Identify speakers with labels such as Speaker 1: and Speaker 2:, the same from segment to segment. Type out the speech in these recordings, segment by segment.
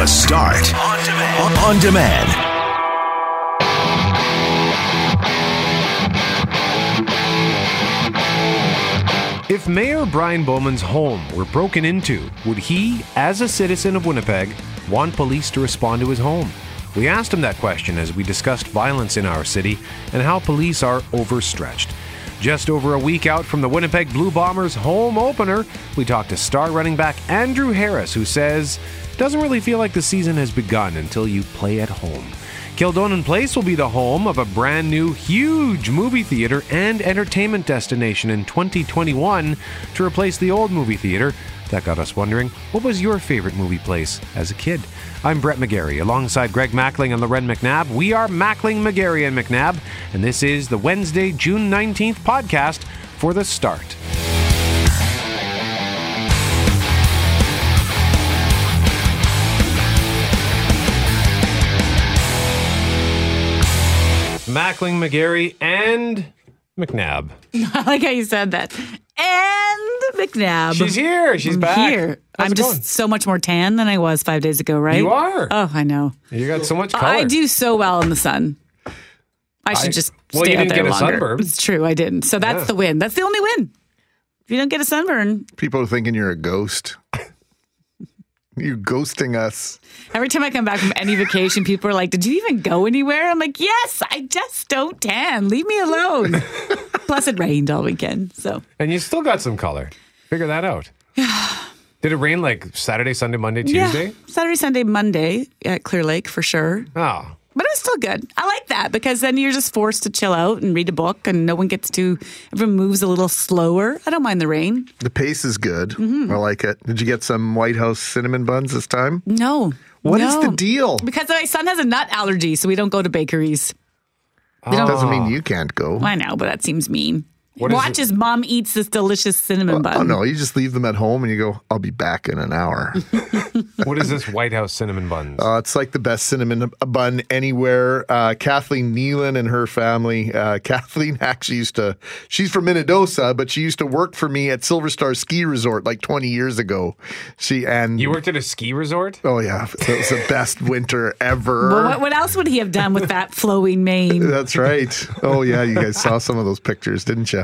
Speaker 1: The Start on demand. On demand.
Speaker 2: If Mayor Brian Bowman's home were broken into, would he, as a citizen of Winnipeg, want police to respond to his home? We asked him that question as we discussed violence in our city and how police are overstretched. Just over a week out from the Winnipeg Blue Bombers home opener, we talked to star running back Andrew Harris, who says, doesn't really feel like the season has begun until you play at home. Kildonan Place will be the home of a brand new, huge movie theater and entertainment destination in 2021 to replace the old movie theater. That got us wondering, what was your favorite movie place as a kid? I'm Brett McGarry, alongside Greg Mackling and Loren McNabb. We are Mackling, McGarry, and McNabb, and this is the Wednesday, June 19th podcast for The Start. Mackling, McGarry, and McNabb.
Speaker 3: I like how you said that. And McNabb.
Speaker 2: She's here. She's
Speaker 3: I'm
Speaker 2: back.
Speaker 3: here.
Speaker 2: How's
Speaker 3: I'm just
Speaker 2: going?
Speaker 3: so much more tan than I was five days ago, right?
Speaker 2: You are.
Speaker 3: Oh, I know.
Speaker 2: You got so much color.
Speaker 3: I do so well in the sun. I should
Speaker 2: I-
Speaker 3: just
Speaker 2: well,
Speaker 3: stay
Speaker 2: you
Speaker 3: out
Speaker 2: didn't
Speaker 3: there
Speaker 2: get a
Speaker 3: longer.
Speaker 2: sunburn.
Speaker 3: It's true, I didn't. So that's
Speaker 2: Yeah.
Speaker 3: the win. That's the only win. If you don't get a sunburn,
Speaker 4: People are thinking you're a ghost. you ghosting us.
Speaker 3: every time I come back from any vacation, people are like, "Did you even go anywhere?" I'm like, "Yes, I just don't tan. Leave me alone." Plus, it rained all weekend, so
Speaker 2: And you still got some color. Figure that out. Did it rain like Saturday, Sunday, Monday, Tuesday?
Speaker 3: yeah, Saturday, Sunday, Monday at Clear Lake for sure.
Speaker 2: Oh.
Speaker 3: But it's still good. I like that because then you're just forced to chill out and read a book, and no one gets to. Everyone moves a little slower. I don't mind the rain.
Speaker 4: The pace is good.
Speaker 3: Mm-hmm.
Speaker 4: I like it. Did you get some White House cinnamon buns this time?
Speaker 3: No.
Speaker 4: What is
Speaker 3: no.
Speaker 4: the deal?
Speaker 3: Because my son has a nut allergy, so we don't go to bakeries. They don't-
Speaker 4: Doesn't mean you can't go.
Speaker 3: I know, but that seems mean.
Speaker 2: What is
Speaker 3: Watch as mom eats this delicious cinnamon bun.
Speaker 4: Oh no, you just leave them at home and you go, I'll be back in an hour.
Speaker 2: What is this White House cinnamon bun?
Speaker 4: Uh, it's like the best cinnamon bun anywhere. Uh, Kathleen Nealon and her family. Uh, Kathleen actually used to, she's from Minnedosa, but she used to work for me at Silver Star Ski Resort like 20 years ago. She, and,
Speaker 2: you worked at a ski resort?
Speaker 4: oh yeah, it was the best winter ever.
Speaker 3: Well, what, what else would he have done with that flowing mane?
Speaker 4: That's right. Oh yeah, you guys saw some of those pictures, didn't you?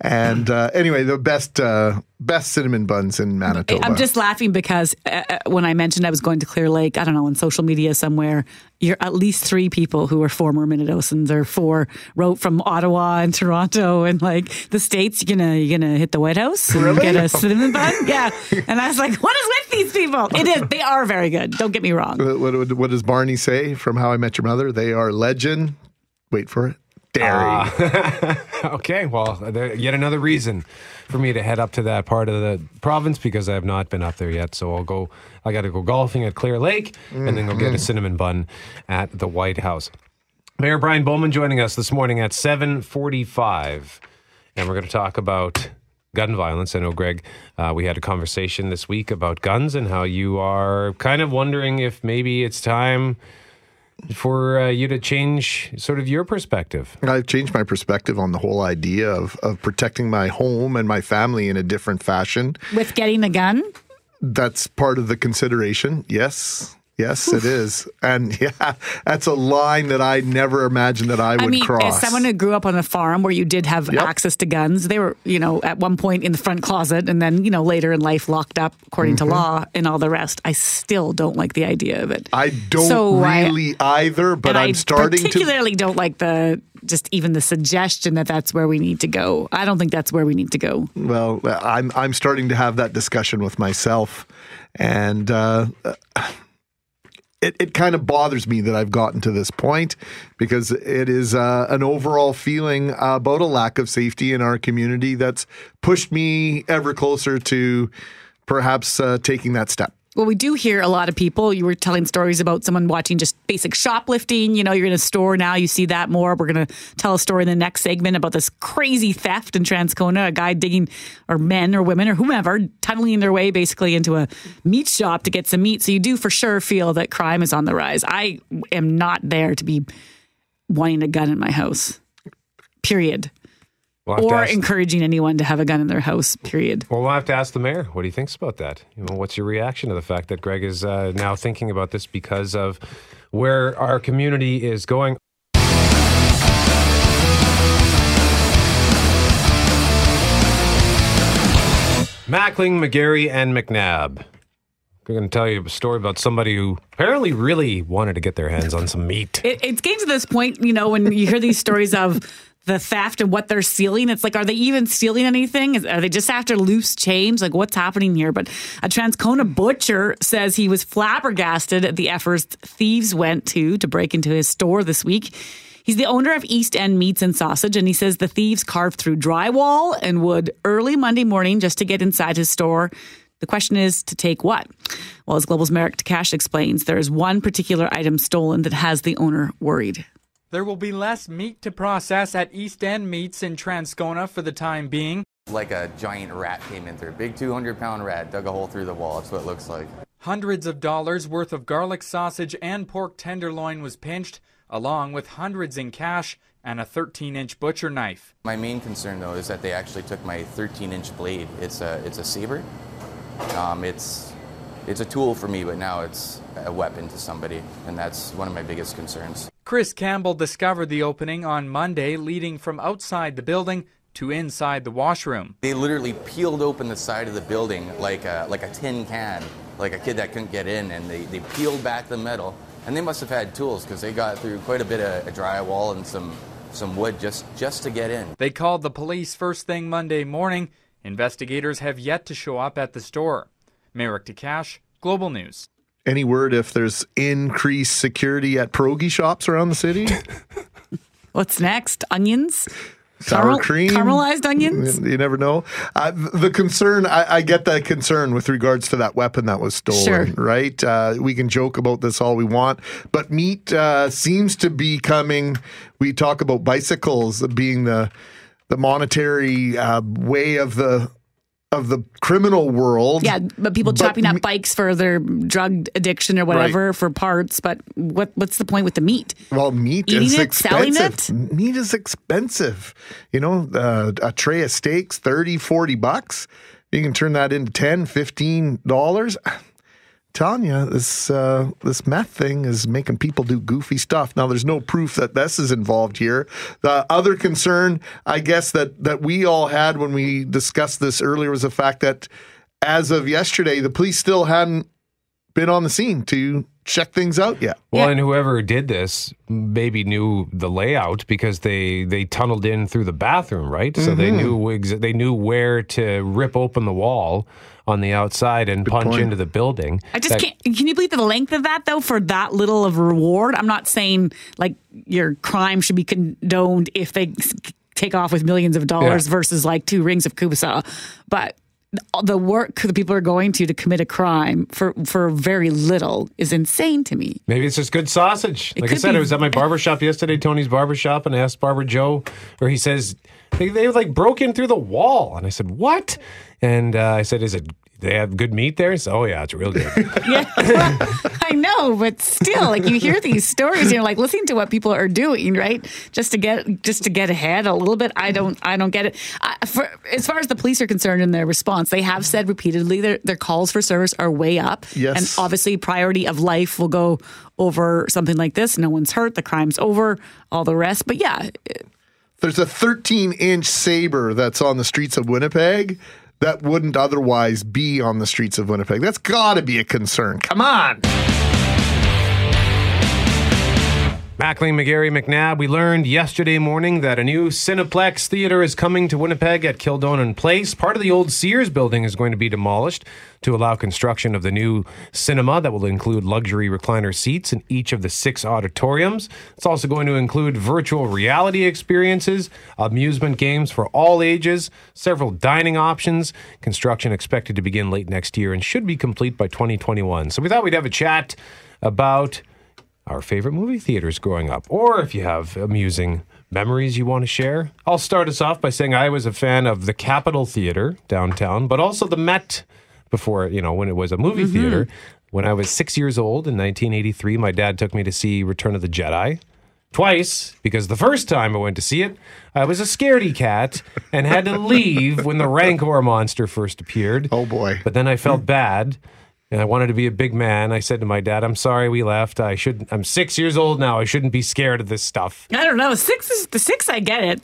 Speaker 4: And uh, anyway, the best uh, best cinnamon buns in Manitoba.
Speaker 3: I'm just laughing because uh, uh, when I mentioned I was going to Clear Lake, I don't know, on social media somewhere, you're at least three people who are former Minnedosans or four wrote from Ottawa and Toronto and like the states. You're gonna you're gonna hit the White House and
Speaker 4: Really?
Speaker 3: get a cinnamon bun, yeah. And I was like, what is with these people? It is. They are very good. Don't get me wrong.
Speaker 4: What, what, what does Barney say from How I Met Your Mother? They are legend. Wait for it. Dairy.
Speaker 2: Okay, well, there, yet another reason for me to head up to that part of the province because I have not been up there yet. So I'll go, I got to go golfing at Clear Lake and then go get a cinnamon bun at the White House. Mayor Brian Bowman joining us this morning at 745. And we're going to talk about gun violence. I know, Greg, uh, we had a conversation this week about guns and how you are kind of wondering if maybe it's time for uh, you to change sort of your perspective.
Speaker 4: I've changed my perspective on the whole idea of, of protecting my home and my family in a different fashion.
Speaker 3: With getting the gun,
Speaker 4: That's part of the consideration. Yes. Yes, it is. And yeah, that's a line that I never imagined that I would
Speaker 3: I mean,
Speaker 4: cross.
Speaker 3: as someone who grew up on a farm where you did have
Speaker 4: Yep.
Speaker 3: access to guns, they were, you know, at one point in the front closet and then, you know, later in life locked up according
Speaker 4: Mm-hmm.
Speaker 3: to law and all the rest. I still don't like the idea of it.
Speaker 4: I don't
Speaker 3: So I-
Speaker 4: really either, but I'm
Speaker 3: I
Speaker 4: starting to.
Speaker 3: I particularly don't like the just even the suggestion that that's where we need to go. I don't think that's where we need to go.
Speaker 4: Well, I'm I'm starting to have that discussion with myself, and uh, it it kind of bothers me that I've gotten to this point because it is uh, an overall feeling about a lack of safety in our community that's pushed me ever closer to perhaps uh, taking that step.
Speaker 3: Well, we do hear a lot of people. You were telling stories about someone watching just basic shoplifting. You know, you're in a store now, you see that more. We're going to tell a story in the next segment about this crazy theft in Transcona, a guy digging, or men or women or whomever, tunneling their way basically into a meat shop to get some meat. So you do for sure feel that crime is on the rise. I am not there to be wanting a gun in my house, period.
Speaker 2: We'll
Speaker 3: or
Speaker 2: ask-
Speaker 3: encouraging anyone to have a gun in their house. Period.
Speaker 2: Well, we'll have to ask the mayor what he thinks about that. You know, what's your reaction to the fact that Greg is uh, now thinking about this because of where our community is going? Mackling, McGarry, and McNabb. I'm going to tell you a story about somebody who apparently really wanted to get their hands on some meat.
Speaker 3: It, it's getting to this point, you know, when you hear these stories of the theft and what they're stealing. It's like, are they even stealing anything? Is, are they just after loose change? Like, what's happening here? But a Transcona butcher says he was flabbergasted at the efforts thieves went to to break into his store this week. He's the owner of East End Meats and Sausage, and he says the thieves carved through drywall and wood early Monday morning just to get inside his store. The question is to take what? Well, as Global's Marek Tkach explains, there is one particular item stolen that has the owner worried.
Speaker 5: There will be less meat to process at East End Meats in Transcona for the time being.
Speaker 6: Like a giant rat came in through. A big 200 pound rat dug a hole through the wall. That's what it looks like.
Speaker 5: Hundreds of dollars worth of garlic sausage and pork tenderloin was pinched, along with hundreds in cash and a 13 inch butcher knife.
Speaker 6: My main concern though is that they actually took my 13 inch blade. It's a it's a saber. Um, it's it's a tool for me, but now it's a weapon to somebody, and that's one of my biggest concerns.
Speaker 5: Chris Campbell discovered the opening on Monday, leading from outside the building to inside the washroom.
Speaker 6: They literally peeled open the side of the building like a, like a tin can, like a kid that couldn't get in, and they, they peeled back the metal. And they must have had tools because they got through quite a bit of drywall and some, some wood just, just to get in.
Speaker 5: They called the police first thing Monday morning. Investigators have yet to show up at the store. Marek Tkach, Global News.
Speaker 4: Any word if there's increased security at pierogi shops around the city?
Speaker 3: What's next? Onions?
Speaker 4: Sour
Speaker 3: Caramel-
Speaker 4: cream?
Speaker 3: Caramelized onions?
Speaker 4: You never know. Uh, the concern, I, I get that concern with regards to that weapon that was stolen,
Speaker 3: Sure.
Speaker 4: right? Uh, we can joke about this all we want, but meat uh, seems to be coming. We talk about bicycles being the the monetary uh, way of the of the criminal world.
Speaker 3: Yeah, but people
Speaker 4: But
Speaker 3: chopping up bikes for their drug addiction or whatever for parts. But what what's the point with the meat?
Speaker 4: Well, meat
Speaker 3: Eating
Speaker 4: is
Speaker 3: it, selling
Speaker 4: expensive. Meat is expensive. You know, uh, a tray of steaks, 30, 40 bucks. You can turn that into 10, 15 dollars. Telling you, this uh, this meth thing is making people do goofy stuff. Now, there's no proof that this is involved here. The other concern, I guess, that that we all had when we discussed this earlier was the fact that, as of yesterday, the police still hadn't been on the scene to check things out yet.
Speaker 2: Well,
Speaker 3: Yeah.
Speaker 2: and whoever did this maybe knew the layout because they they tunneled in through the bathroom, right? So they
Speaker 4: Mm-hmm.
Speaker 2: knew they knew where to rip open the wall on the outside and punch
Speaker 4: point.
Speaker 2: into the building.
Speaker 3: I just
Speaker 2: That-
Speaker 3: can't. Can you believe the length of that though? For that little of reward, I'm not saying like your crime should be condoned if they take off with millions of dollars
Speaker 2: Yeah.
Speaker 3: versus like two rings of kubusa, but the work that people are going to to commit a crime for for very little is insane to me.
Speaker 2: Maybe it's just good sausage.
Speaker 3: It
Speaker 2: like I said,
Speaker 3: be.
Speaker 2: I was at my barber shop yesterday, Tony's barber shop, and I asked Barber Joe, or he says they, they like broke in through the wall, and I said what? And uh, I said, is it? They have good meat there. He said, oh yeah, it's real good.
Speaker 3: Yeah, I know, but still, like you hear these stories, you're like listening to what people are doing, right? Just to get just to get ahead a little bit. I don't, I don't get it. I, for, as far as the police are concerned in their response, they have said repeatedly their their calls for service are way up.
Speaker 4: Yes.
Speaker 3: and obviously, priority of life will go over something like this. No one's hurt. The crime's over. All the rest, but yeah,
Speaker 4: There's a 13 inch saber that's on the streets of Winnipeg that wouldn't otherwise be on the streets of Winnipeg. That's got to be a concern. Come on.
Speaker 2: Mackling, McGarry, McNabb, we learned yesterday morning that a new Cineplex theater is coming to Winnipeg at Kildonan Place. Part of the old Sears building is going to be demolished to allow construction of the new cinema that will include luxury recliner seats in each of the six auditoriums. It's also going to include virtual reality experiences, amusement games for all ages, several dining options. Construction expected to begin late next year and should be complete by 2021. So we thought we'd have a chat about our favorite movie theaters growing up, or if you have amusing memories you want to share. I'll start us off by saying I was a fan of the Capitol Theater downtown, but also the Met before, you know, when it was a movie mm-hmm. theater. When I was six years old in 1983, my dad took me to see Return of the Jedi. twice because the first time I went to see it, I was a scaredy cat and had to leave when the Rancor monster first appeared.
Speaker 4: Oh, boy.
Speaker 2: But then I felt bad. And I wanted to be a big man. I said to my dad, "I'm sorry we left. I should. I'm six years old now. I shouldn't be scared of this stuff."
Speaker 3: I don't know. Six is the six. I get it.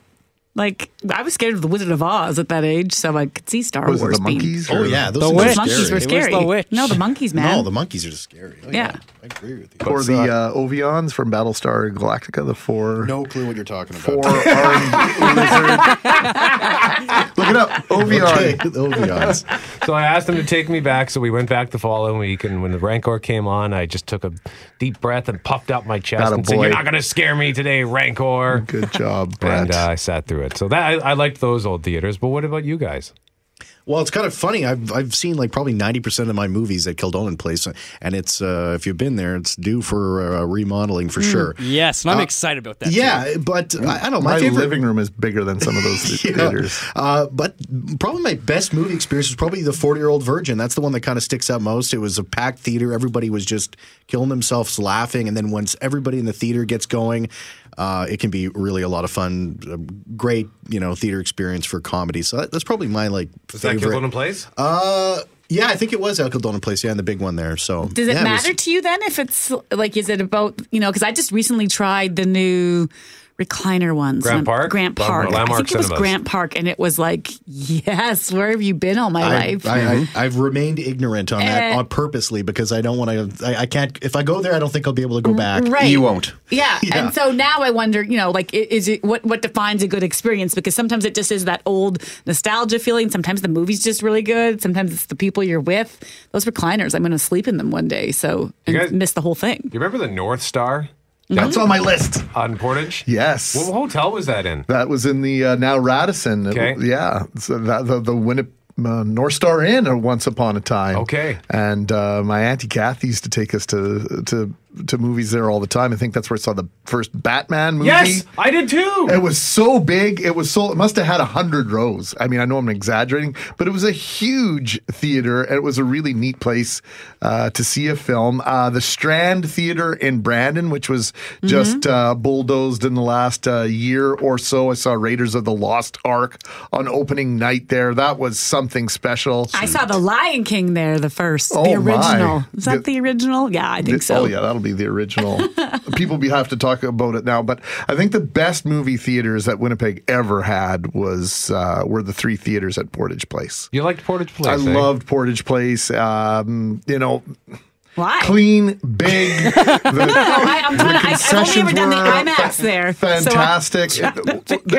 Speaker 3: Like I was scared of the Wizard of Oz at that age, so I could see Star
Speaker 4: Was it
Speaker 3: Wars.
Speaker 4: the
Speaker 3: being-
Speaker 4: monkeys?
Speaker 7: Oh
Speaker 4: or-
Speaker 7: yeah, those
Speaker 8: The
Speaker 7: things
Speaker 8: witch.
Speaker 7: are
Speaker 3: monkeys
Speaker 7: scary.
Speaker 3: were
Speaker 8: It was
Speaker 3: scary.
Speaker 8: the witch.
Speaker 3: No, the monkeys, man.
Speaker 7: No, the monkeys are just scary. Oh,
Speaker 3: Yeah.
Speaker 7: I agree with you.
Speaker 4: Or the uh, Ovions from Battlestar Galactica, the four.
Speaker 7: no clue what you're talking about.
Speaker 4: Four armed lizard. Look it up. Ovion.
Speaker 7: Okay, the Ovions.
Speaker 2: So I asked him to take me back. So we went back the following week, and when the Rancor came on, I just took a deep breath and puffed out my chest
Speaker 4: Atta
Speaker 2: and said,
Speaker 4: boy.
Speaker 2: "You're not going to scare me today, Rancor."
Speaker 4: Good job, Brett.
Speaker 2: And uh, I sat through it. So that I, I liked those old theaters. But what about you guys?
Speaker 7: Well, it's kind of funny. I've I've seen like probably ninety percent of my movies at Kildonan Place, and it's uh, if you've been there, it's due for uh, remodeling for sure.
Speaker 8: Yes, and I'm excited about that. too.
Speaker 7: Yeah, but I, I don't know. My,
Speaker 4: my
Speaker 7: favorite
Speaker 4: living room is bigger than some of those
Speaker 7: Yeah.
Speaker 4: theaters.
Speaker 7: Uh, but probably my best movie experience was probably the 40 year old virgin. That's the one that kind of sticks out most. It was a packed theater. Everybody was just killing themselves laughing. And then once everybody in the theater gets going, uh, it can be really a lot of fun. A great, you know, theater experience for comedy. So that, that's probably my like
Speaker 2: Was that
Speaker 7: favorite.
Speaker 2: Kildonan Place?
Speaker 7: Uh, yeah, I think it was Al Kildonan Place. Yeah, and the big one there. So
Speaker 3: Does it
Speaker 7: yeah, was-
Speaker 3: matter to you then if it's like, is it about, you know, because I just recently tried the new recliner ones.
Speaker 2: Grant Park?
Speaker 3: Grant
Speaker 2: Land-
Speaker 3: Park. I think it was
Speaker 2: Cinemas.
Speaker 3: Grant Park, and it was like, yes, where have you been all my
Speaker 7: I,
Speaker 3: life?
Speaker 7: I, I, I've remained ignorant on that
Speaker 3: Eh.
Speaker 7: on purposely because I don't want to. I, I can't. If I go there, I don't think I'll be able to go back.
Speaker 3: Right.
Speaker 9: You won't.
Speaker 3: Yeah.
Speaker 7: Yeah.
Speaker 3: And so now I wonder, you know, like, is it what, what defines a good experience? Because sometimes it just is that old nostalgia feeling. Sometimes the movie's just really good. Sometimes it's the people you're with. Those recliners, I'm going to sleep in them one day. So, and
Speaker 2: guys-
Speaker 3: miss the whole thing.
Speaker 2: You remember the North Star
Speaker 4: That's on my list.
Speaker 2: on Portage?
Speaker 4: Yes.
Speaker 2: What hotel was that in?
Speaker 4: That was in the uh, now Radisson. It-
Speaker 2: Okay.
Speaker 4: yeah. So that, the the Winnip, uh, North Star Inn or once upon a time.
Speaker 2: Okay.
Speaker 4: And uh, my auntie Kathy used to take us to to to movies there all the time. I think that's where I saw the first Batman movie.
Speaker 2: Yes, I did too.
Speaker 4: It was so big. It was so. It must have had a hundred rows. I mean, I know I'm exaggerating, but it was a huge theater. and It was a really neat place uh, to see a film. Uh, the Strand Theater in Brandon, which was just uh, bulldozed in the last uh, year or so. I saw Raiders of the Lost Ark on opening night there. That was something special.
Speaker 3: I saw The Lion King there, the first,
Speaker 4: Oh,
Speaker 3: the
Speaker 4: my.
Speaker 3: original. Is that
Speaker 4: The-
Speaker 3: the original? Yeah, I think so.
Speaker 4: Oh yeah, that'll be the original. People be have to talk about it now, but I think the best movie theaters that Winnipeg ever had was uh, were the three theaters at Portage Place.
Speaker 2: You liked Portage Place?
Speaker 4: I
Speaker 2: eh?
Speaker 4: loved Portage Place. Um, you know,
Speaker 3: Why?
Speaker 4: clean, big. The,
Speaker 3: Oh, I, I'm trying to, I, I've only ever done the IMAX there. so I-
Speaker 4: Fantastic.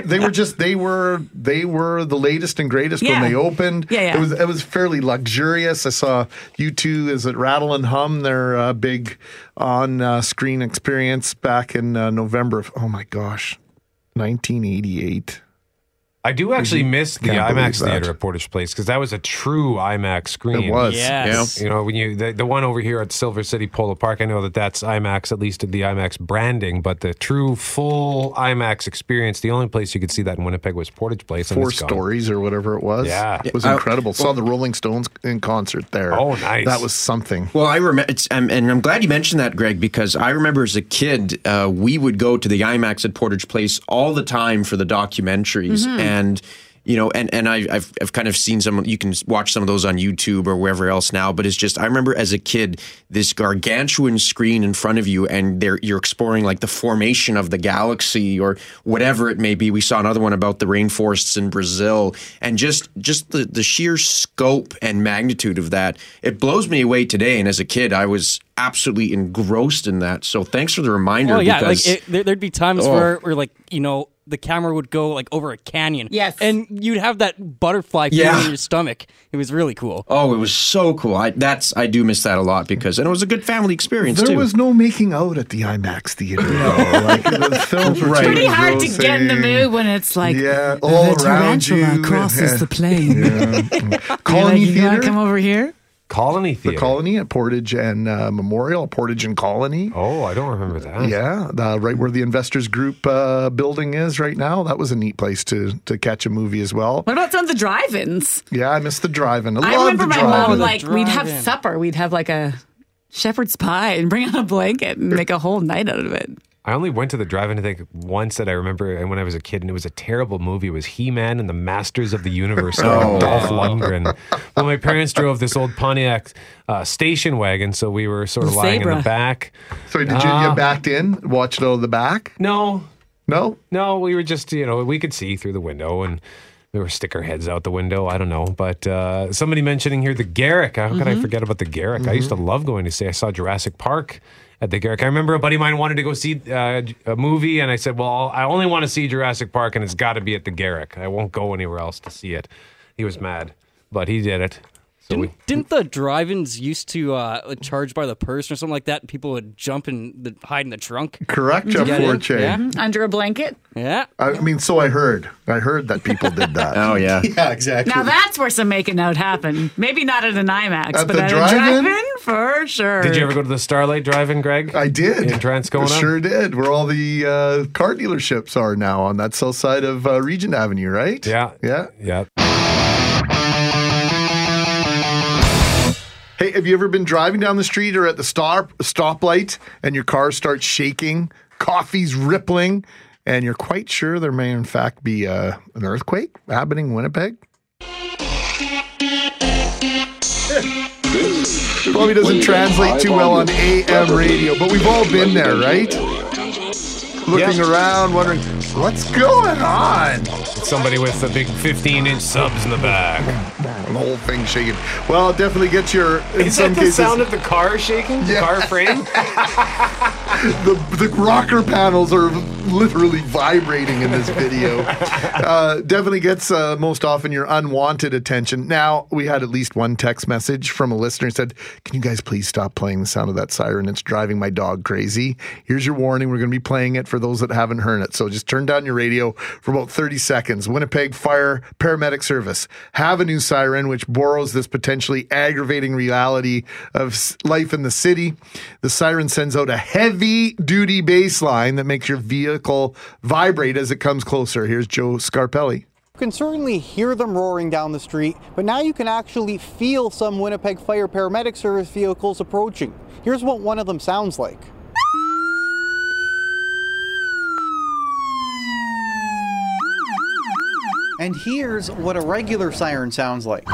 Speaker 4: they were just they were they were the latest and greatest
Speaker 3: Yeah.
Speaker 4: when they opened.
Speaker 3: Yeah, yeah.
Speaker 4: It was it was fairly luxurious. I saw U2 is it Rattle and Hum their uh, big on uh, screen experience back in uh, November of oh my gosh, 1988.
Speaker 2: I do actually miss the IMAX theater at Portage Place because that was a true IMAX screen.
Speaker 4: It was.
Speaker 8: Yes.
Speaker 2: You know, when you the, the one over here at Silver City Polo Park, I know that that's IMAX, at least the IMAX branding, but the true full IMAX experience, the only place you could see that in Winnipeg was Portage Place.
Speaker 4: Four stories or whatever it was.
Speaker 2: Yeah.
Speaker 4: it was incredible. Saw the Rolling Stones in concert there.
Speaker 2: Oh, nice.
Speaker 4: That was something.
Speaker 9: Well, I remember, um, and I'm glad you mentioned that, Greg, because I remember as a kid, uh, we would go to the IMAX at Portage Place all the time for the documentaries, and you know, and and I, I've I've kind of seen some. You can watch some of those on YouTube or wherever else now. But it's just I remember as a kid, this gargantuan screen in front of you, and you're exploring like the formation of the galaxy or whatever it may be. We saw another one about the rainforests in Brazil, and just just the the sheer scope and magnitude of that. It blows me away today. And as a kid, I was absolutely engrossed in that. So thanks for the reminder.
Speaker 8: Oh yeah, like
Speaker 9: because
Speaker 8: it, there, there'd be times
Speaker 9: Oh.
Speaker 8: where, where like you know the camera would go like over a canyon.
Speaker 3: Yes.
Speaker 8: and you'd have that butterfly feeling
Speaker 9: Yeah.
Speaker 8: in your stomach. It was really cool.
Speaker 9: Oh, it was so cool. I that's I do miss that a lot because and it was a good family experience
Speaker 4: There
Speaker 9: too.
Speaker 4: was no making out at the IMAX theater. though. like the films were
Speaker 9: Right.
Speaker 3: pretty hard to get in the mood when it's like
Speaker 4: Yeah, all
Speaker 3: the
Speaker 4: around
Speaker 3: tarantula
Speaker 4: you.
Speaker 3: crosses the plane.
Speaker 4: Yeah.
Speaker 3: You're
Speaker 4: Colony
Speaker 3: like, you gotta
Speaker 4: Theater.
Speaker 3: come over here.
Speaker 2: Colony Theater.
Speaker 4: the Colony at Portage and uh, Memorial, Portage and Colony.
Speaker 2: Oh, I don't remember that.
Speaker 4: Yeah, the, right where the Investors Group uh, building is right now. That was a neat place to to catch a movie as well.
Speaker 3: What about some of the drive-ins?
Speaker 4: Yeah, I missed the driving. I,
Speaker 3: I
Speaker 4: love
Speaker 3: remember
Speaker 4: the
Speaker 3: my
Speaker 4: drive-in.
Speaker 3: mom
Speaker 8: The
Speaker 3: like we'd have supper. We'd have like a shepherd's pie and bring out a blanket and make a whole night out of it.
Speaker 2: I only went to the drive-in I think once that I remember and when I was a kid and it was a terrible movie. It was He-Man and the Masters of the Universe starring Dolph Lundgren. Well, my parents drove this old Pontiac uh, station wagon, so we were sort of
Speaker 3: The
Speaker 2: lying in the back.
Speaker 4: So did you
Speaker 2: Ah.
Speaker 4: get backed in, watched out of the back?
Speaker 2: No,
Speaker 4: No?
Speaker 2: no, we were just you know we could see through the window and there were sticker heads out the window. I don't know, but uh, somebody mentioning here the Garrick. How could I forget about the Garrick? I used to love going to see. I saw Jurassic Park at the Garrick. I remember a buddy of mine wanted to go see uh, a movie, and I said, "Well, I only want to see Jurassic Park, and it's got to be at the Garrick. I won't go anywhere else to see it." He was mad, but he did it. So we.
Speaker 8: Didn't, didn't the drive-ins used to uh, charge by the person or something like that? And people would jump and the, hide in the trunk.
Speaker 4: Correct, Jeff
Speaker 8: Get in?
Speaker 4: Forche.
Speaker 8: Yeah.
Speaker 3: Under a blanket.
Speaker 8: Yeah.
Speaker 4: I mean, so I heard. I heard that people did that.
Speaker 9: Oh yeah.
Speaker 7: Yeah, exactly.
Speaker 3: Now that's where some making out happened. Maybe not at an IMAX,
Speaker 4: At
Speaker 3: but
Speaker 4: the
Speaker 3: at
Speaker 4: drive-in?
Speaker 3: a drive-in for sure.
Speaker 2: Did you ever go to the Starlight Drive-In, Greg?
Speaker 4: I did.
Speaker 2: In Transcona?
Speaker 4: Sure did. Where all the uh, car dealerships are now on that south side of uh, Regent Avenue, right?
Speaker 2: Yeah.
Speaker 4: Yeah.
Speaker 2: Yeah.
Speaker 4: Hey, have you ever been driving down the street or at the stop stoplight and your car starts shaking, coffee's rippling, and you're quite sure there may in fact be uh, an earthquake happening in Winnipeg? Probably doesn't translate too well on AM radio, but we've all been there, right? Looking around, wondering what's going on.
Speaker 2: Somebody with the big 15-inch subs in the back.
Speaker 4: The whole thing shaking. Well, definitely get your. In
Speaker 2: Is
Speaker 4: some
Speaker 2: that the
Speaker 4: cases,
Speaker 2: sound of the car shaking? The
Speaker 4: Yeah.
Speaker 2: car frame?
Speaker 4: the the rocker panels are literally vibrating in this video. uh, definitely gets uh, most often your unwanted attention. Now we had at least one text message from a listener who said, "Can you guys please stop playing the sound of that siren? It's driving my dog crazy." Here's your warning: we're going to be playing it for those that haven't heard it. So just turn down your radio for about 30 seconds. Winnipeg Fire Paramedic Service have a new siren which borrows this potentially aggravating reality of life in the city. The siren sends out a heavy duty bass line that makes your vehicle vibrate as it comes closer. Here's Joe Scarpelli.
Speaker 10: You can certainly hear them roaring down the street, but now you can actually feel some Winnipeg Fire Paramedic Service vehicles approaching. Here's what one of them sounds like. And here's what a regular siren sounds like.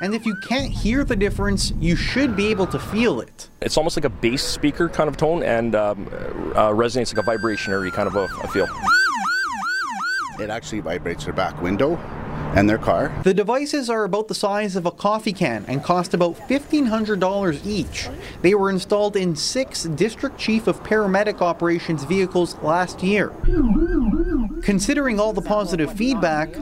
Speaker 10: And if you can't hear the difference, you should be able to feel it.
Speaker 11: It's almost like a bass speaker kind of tone and um, uh, resonates like a vibrationary kind of a, a feel.
Speaker 12: It actually vibrates their back window and their car.
Speaker 10: The devices are about the size of a coffee can and cost about $1,500 each. They were installed in six District Chief of Paramedic Operations vehicles last year. Considering all the positive feedback,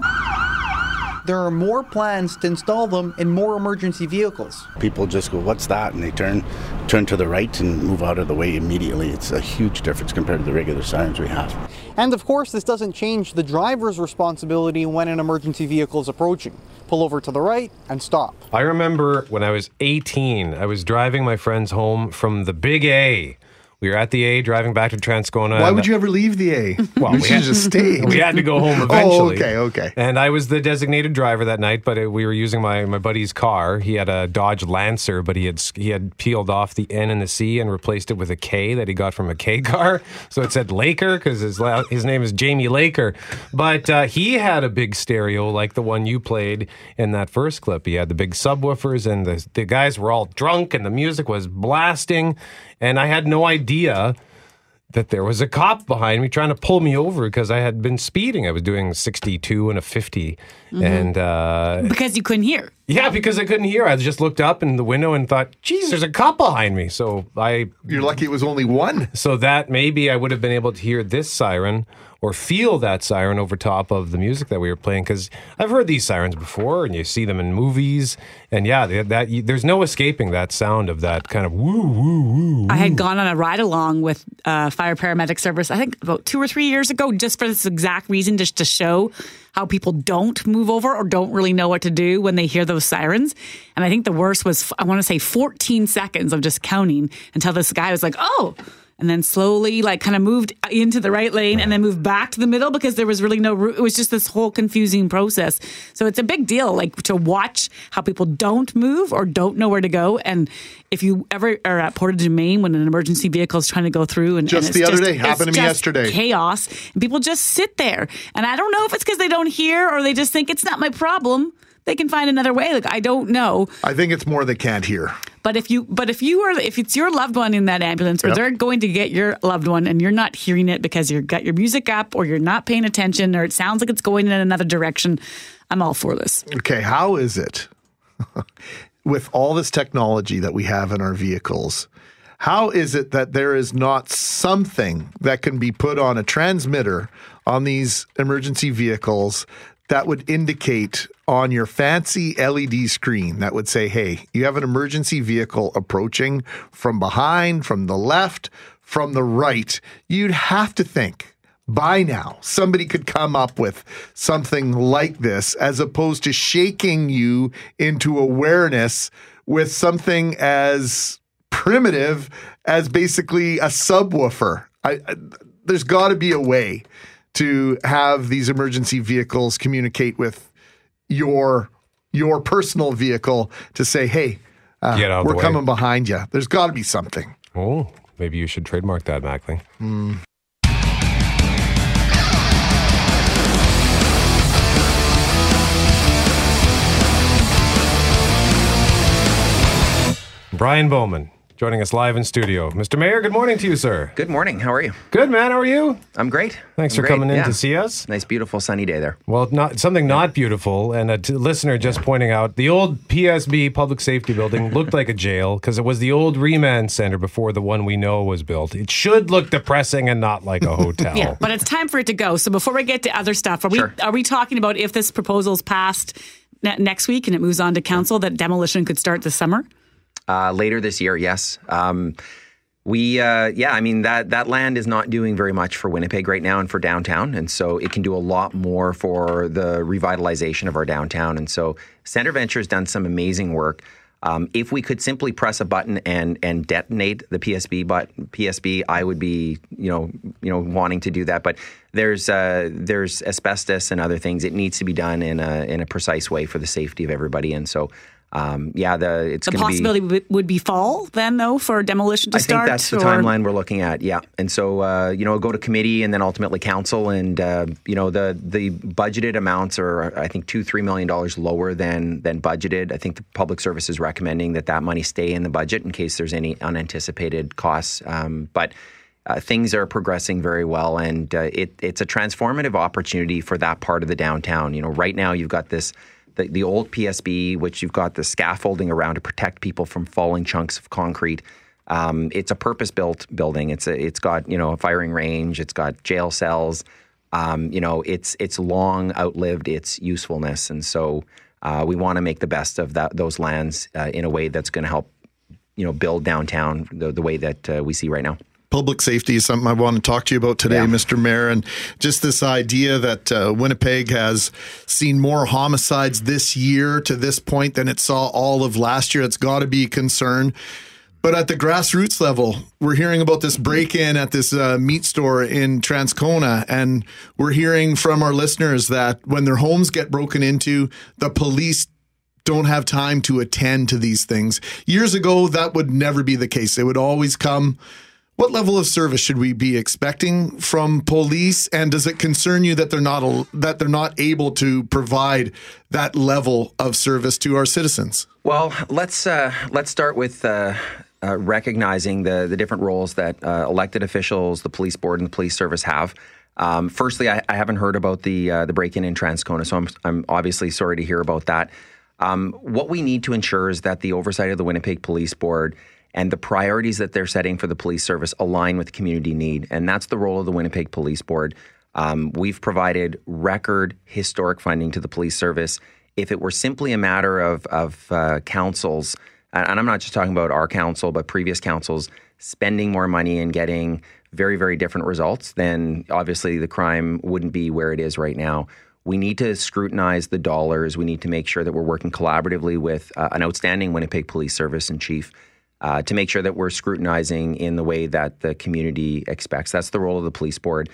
Speaker 10: there are more plans to install them in more emergency vehicles.
Speaker 12: People just go, "What's that?" and they turn turn to the right and move out of the way immediately. It's a huge difference compared to the regular sirens we have.
Speaker 10: And of course, this doesn't change the driver's responsibility when an emergency vehicle is approaching. Pull over to the right and stop.
Speaker 2: I remember when I was 18, I was driving my friends home from the Big A. We were at the A driving back to Transcona.
Speaker 4: Why would you ever leave the A?
Speaker 2: Well,
Speaker 4: you
Speaker 2: we
Speaker 4: should
Speaker 2: had,
Speaker 4: just stay.
Speaker 2: we had to go home eventually.
Speaker 4: Oh, okay, okay.
Speaker 2: And I was the designated driver that night, but uh we were using my, my buddy's car. He had a Dodge Lancer, but he had he had peeled off the N and the C and replaced it with a K that he got from a K car. So it said Laker because his la- his name is Jamie Laker. But uh, he had a big stereo like the one you played in that first clip. He had the big subwoofers, and the the guys were all drunk, and the music was blasting, and I had no idea that there was a cop behind me trying to pull me over because I had been speeding. I was doing 62 and a 50. And uh,
Speaker 3: because you couldn't hear.
Speaker 2: yeah, because I couldn't hear. I just looked up in the window and thought, geez, there's a cop behind me. So I.
Speaker 4: You're lucky it was only one.
Speaker 2: So that maybe I would have been able to hear this siren or feel that siren over top of the music that we were playing because I've heard these sirens before and you see them in movies. And yeah, they- that there's no escaping that sound of that kind of woo, woo, woo.
Speaker 3: I had gone on a ride along with uh, fire paramedic service, I think about two or three years ago, just for this exact reason, just to show how people don't move over or don't really know what to do when they hear those sirens. And I think the worst was, I want to say 14 seconds of just counting until this guy was like, oh, and then slowly like kind of moved into the right lane and then moved back to the middle because there was really no route. It was just this whole confusing process. So it's a big deal like to watch how people don't move or don't know where to go. And if you ever are at Portage and Main when an emergency vehicle is trying to go through and
Speaker 4: Just
Speaker 3: and
Speaker 4: the other day, happened to me yesterday.
Speaker 3: Chaos and people just sit there. And I don't know if it's because they don't hear or they just think it's not my problem. They can find another way. Like I don't know.
Speaker 4: I think it's more they can't hear.
Speaker 3: But if you, but if you are, if it's your loved one in that ambulance, or
Speaker 4: Yep.
Speaker 3: they're going to get your loved one, and you're not hearing it because you've got your music up, or you're not paying attention, or it sounds like it's going in another direction, I'm all for this.
Speaker 4: Okay, how is it with all this technology that we have in our vehicles? How is it that there is not something that can be put on a transmitter on these emergency vehicles that would indicate on your fancy LED screen that would say, hey, you have an emergency vehicle approaching from behind, from the left, from the right? You'd have to think by now somebody could come up with something like this as opposed to shaking you into awareness with something as primitive as basically a subwoofer. I, I, there's got to be a way to have these emergency vehicles communicate with your your personal vehicle to say, "Hey, uh, we're coming behind you." There's got to be something.
Speaker 2: Oh, maybe you should trademark that, Mackling. Brian Bowman joining us live in studio. Mr. Mayor, good morning to you, sir.
Speaker 13: Good morning. How are you?
Speaker 2: Good, man. How are you?
Speaker 13: I'm great.
Speaker 2: Thanks
Speaker 13: I'm
Speaker 2: for
Speaker 13: great,
Speaker 2: coming in
Speaker 13: yeah.
Speaker 2: to see us.
Speaker 13: Nice, beautiful, sunny day there.
Speaker 2: Well, not something not beautiful, and a t- listener just pointing out the old PSB Public Safety Building looked like a jail because it was the old remand center before the one we know was built. It should look depressing and not like a hotel.
Speaker 3: Yeah, but it's time for it to go. So before we get to other stuff, are we are we talking about if this proposal's passed next week and it moves on to council that demolition could start this summer?
Speaker 13: Uh, later this year, yes. Um, we, uh, yeah, I mean that that land is not doing very much for Winnipeg right now and for downtown, and so it can do a lot more for the revitalization of our downtown. And so CentreVenture has done some amazing work. Um, if we could simply press a button and and detonate the PSB, but PSB, I would be you know you know wanting to do that. But there's uh, there's asbestos and other things. It needs to be done in a in a precise way for the safety of everybody. And so. Um, yeah, the it's
Speaker 3: The
Speaker 13: gonna be-
Speaker 3: possibility would- be fall then, though, for demolition to
Speaker 13: I
Speaker 3: start.
Speaker 13: think that's the
Speaker 3: or-
Speaker 13: timeline we're looking at. Yeah, and so uh, you know, go to committee and then ultimately council, and uh, you know, the the budgeted amounts are I think two three million dollars lower than than budgeted. I think the public service is recommending that that money stay in the budget in case there's any unanticipated costs. Um, but uh, things are progressing very well, and uh, it, it's a transformative opportunity for that part of the downtown. You know, right now you've got this the, the old PSB, which you've got the scaffolding around to protect people from falling chunks of concrete. Um, it's a purpose-built building. It's a, it's got you know a firing range. It's got jail cells. Um, you know, it's it's long outlived its usefulness, and so uh, we want to make the best of that those lands uh, in a way that's going to help you know build downtown the, the way that uh, we see right now.
Speaker 4: Public safety is something I want to talk to you about today, Mr. Mayor, and just this idea that uh, Winnipeg has seen more homicides this year to this point than it saw all of last year. It's got to be a concern. But at the grassroots level, we're hearing about this break in at this uh, meat store in Transcona, and we're hearing from our listeners that when their homes get broken into, the police don't have time to attend to these things. Years ago, that would never be the case. They would always come. What level of service should we be expecting from police? And does it concern you that they're not al- that they're not able to provide that level of service to our citizens?
Speaker 13: Well, let's uh, let's start with uh, uh, recognizing the the different roles that uh, elected officials, the police board, and the police service have. Um, firstly, I, I haven't heard about the uh, the break in in Transcona, so I'm I'm obviously sorry to hear about that. Um, what we need to ensure is that the oversight of the Winnipeg Police Board and the priorities that they're setting for the police service align with community need, and that's the role of the Winnipeg Police Board. Um, we've provided record historic funding to the police service. If it were simply a matter of, of uh, councils, and I'm not just talking about our council, but previous councils spending more money and getting very, very different results, then obviously the crime wouldn't be where it is right now. We need to scrutinize the dollars. We need to make sure that we're working collaboratively with uh, an outstanding Winnipeg Police Service and Chief uh, to make sure that we're scrutinizing in the way that the community expects. That's the role of the police board.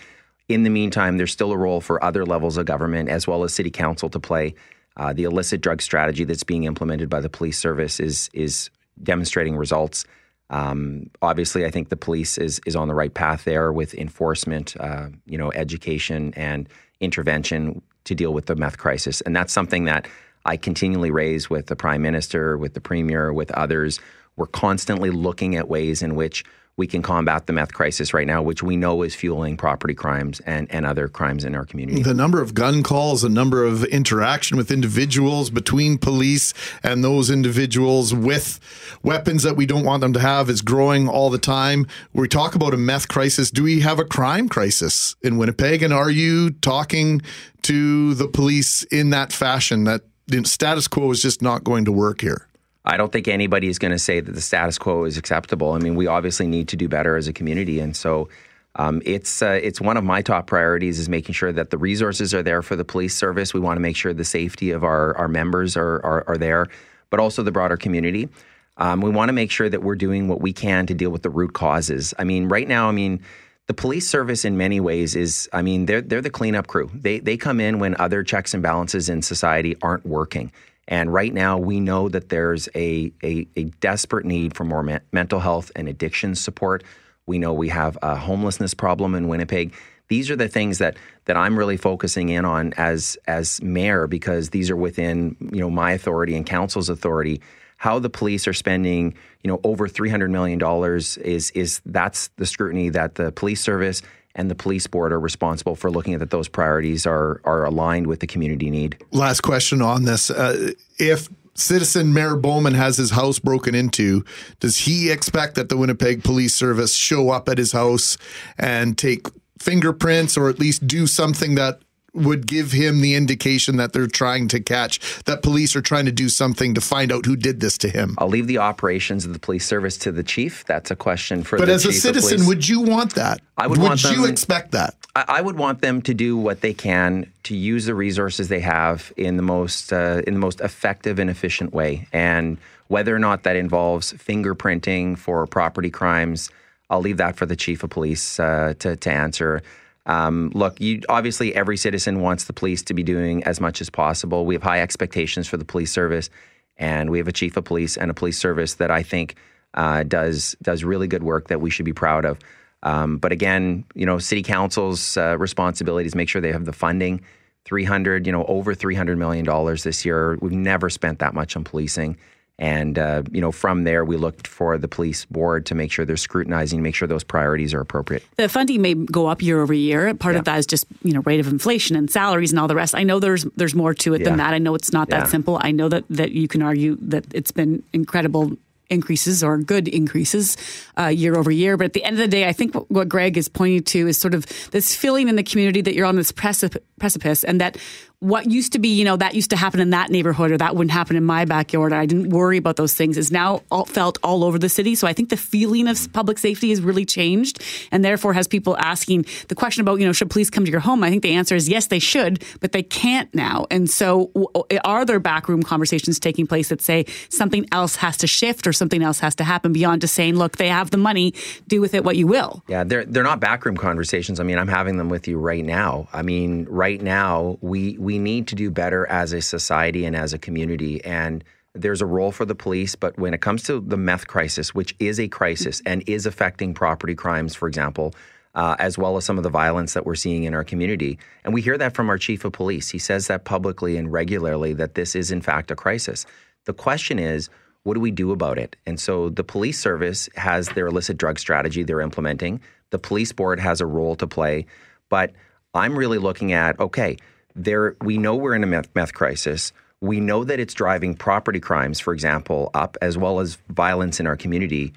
Speaker 13: In the meantime, there's still a role for other levels of government as well as city council to play. Uh, the illicit drug strategy that's being implemented by the police service is is demonstrating results. Um, obviously, I think the police is is on the right path there with enforcement, uh, you know, education and intervention to deal with the meth crisis, and that's something that I continually raise with the prime minister, with the premier, with others. We're constantly looking at ways in which we can combat the meth crisis right now, which we know is fueling property crimes and, and other crimes in our community.
Speaker 4: The number of gun calls, the number of interaction with individuals between police and those individuals with weapons that we don't want them to have is growing all the time. We talk about a meth crisis. Do we have a crime crisis in Winnipeg? And are you talking to the police in that fashion that the status quo is just not going to work here?
Speaker 13: I don't think anybody is going to say that the status quo is acceptable. I mean, we obviously need to do better as a community, and so um, it's uh, it's one of my top priorities is making sure that the resources are there for the police service. We want to make sure the safety of our our members are are, are there, but also the broader community. Um, we want to make sure that we're doing what we can to deal with the root causes. I mean, right now, I mean. The police service, in many ways, is I mean they're they're the cleanup crew. They they come in when other checks and balances in society aren't working, and right now, we know that there's a, a, a desperate need for more me- mental health and addiction support. We know we have a homelessness problem in Winnipeg. These are the things that that I'm really focusing in on as as mayor because these are within you know my authority and council's authority. How the police are spending you know over 300 million dollars is is that's the scrutiny that the police service and the police board are responsible for looking at that those priorities are are aligned with the community need.
Speaker 4: Last question on this: uh, If citizen Mayor Bowman has his house broken into, does he expect that the Winnipeg Police Service show up at his house and take fingerprints or at least do something that would give him the indication that they're trying to catch that police are trying to do something to find out who did this to him.
Speaker 13: I'll leave the operations of the police service to the chief. That's a question for. The But
Speaker 4: as a citizen, would you want that?
Speaker 13: I would
Speaker 4: Would
Speaker 13: want
Speaker 4: you
Speaker 13: them-
Speaker 4: expect that?
Speaker 13: I, I would want them to do what they can to use the resources they have in the most uh, in the most effective and efficient way. And whether or not that involves fingerprinting for property crimes, I'll leave that for the chief of police uh, to to answer. Um, look, you, obviously, every citizen wants the police to be doing as much as possible. We have high expectations for the police service, and we have a chief of police and a police service that I think uh, does does really good work that we should be proud of. Um, but again, you know, city council's uh, responsibility is make sure they have the funding. 300, you know, over 300 million dollars this year. We've never spent that much on policing. And, uh, you know, from there, we looked for the police board to make sure they're scrutinizing, make sure those priorities are appropriate.
Speaker 3: The funding may go up year over year. Part of that is just you know rate of inflation and salaries and all the rest. I know there's there's more to it
Speaker 13: Yeah.
Speaker 3: than that. I know it's not
Speaker 13: Yeah.
Speaker 3: that simple. I know that that you can argue that it's been incredible increases or good increases uh, year over year. But at the end of the day, I think what, what Greg is pointing to is sort of this feeling in the community that you're on this precip- precipice and that what used to be, you know, that used to happen in that neighborhood or that wouldn't happen in my backyard. I didn't worry about those things is now all, felt all over the city. So I think the feeling of public safety has really changed and therefore has people asking the question about, you know, should police come to your home? I think the answer is yes, they should, but they can't now. And so are there backroom conversations taking place that say something else has to shift or something else has to happen beyond just saying, look, they have the money, do with it what you will?
Speaker 13: Yeah, they're they're not backroom conversations. I mean, I'm having them with you right now. I mean, right now we we need to do better as a society and as a community and there's a role for the police, but when it comes to the meth crisis, which is a crisis and is affecting property crimes, for example, uh, as well as some of the violence that we're seeing in our community. And we hear that from our chief of police. He says that publicly and regularly that this is, in fact, a crisis. The question is, what do we do about it? And so the police service has their illicit drug strategy they're implementing. The police board has a role to play. But I'm really looking at okay, there we know we're in a meth, meth crisis. We know that it's driving property crimes, for example, up, as well as violence in our community.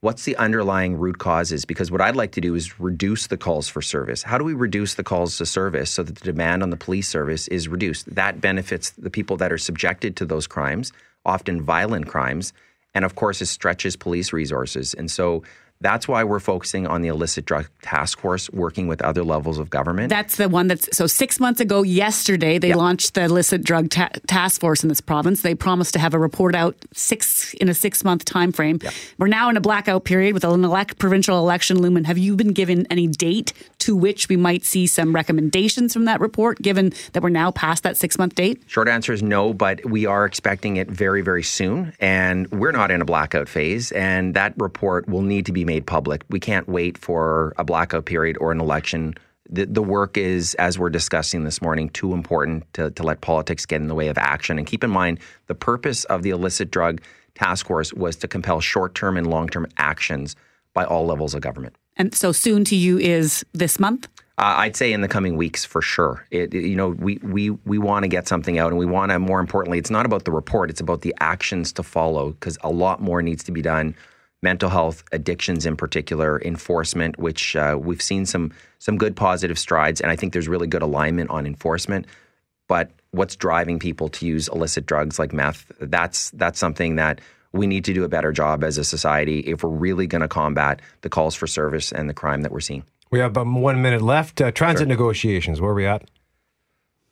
Speaker 13: What's the underlying root causes? Because what I'd like to do is reduce the calls for service. How do we reduce the calls to service so that the demand on the police service is reduced? That benefits the people that are subjected to those crimes, often violent crimes, and of course, it stretches police resources. And so That's why we're focusing on the illicit drug task force, working with other levels of government.
Speaker 3: That's the one that's so six months ago yesterday they launched the illicit drug ta- task force in this province. They promised to have a report out six in a six month time frame. We're now in a blackout period with an elect provincial election looming. Have you been given any date to which we might see some recommendations from that report? Given that we're now past that six month date.
Speaker 13: Short answer is no, but we are expecting it very, very soon. And we're not in a blackout phase. And that report will need to be made public. We can't wait for a blackout period or an election. The, the work is, as we're discussing this morning, too important to, to let politics get in the way of action. And keep in mind, the purpose of the illicit drug task force was to compel short term and long term actions by all levels of government.
Speaker 3: And so soon to you is this month.
Speaker 13: Uh, I'd say in the coming weeks for sure. It, you know, we we we want to get something out, and we want to. More importantly, it's not about the report; it's about the actions to follow, because a lot more needs to be done. Mental health, addictions in particular, enforcement, which uh, we've seen some some good positive strides, and I think there's really good alignment on enforcement. But what's driving people to use illicit drugs like meth? That's that's something that we need to do a better job as a society if we're really going to combat the calls for service and the crime that we're seeing.
Speaker 2: We have um, one minute left. Uh, transit negotiations, where are we at?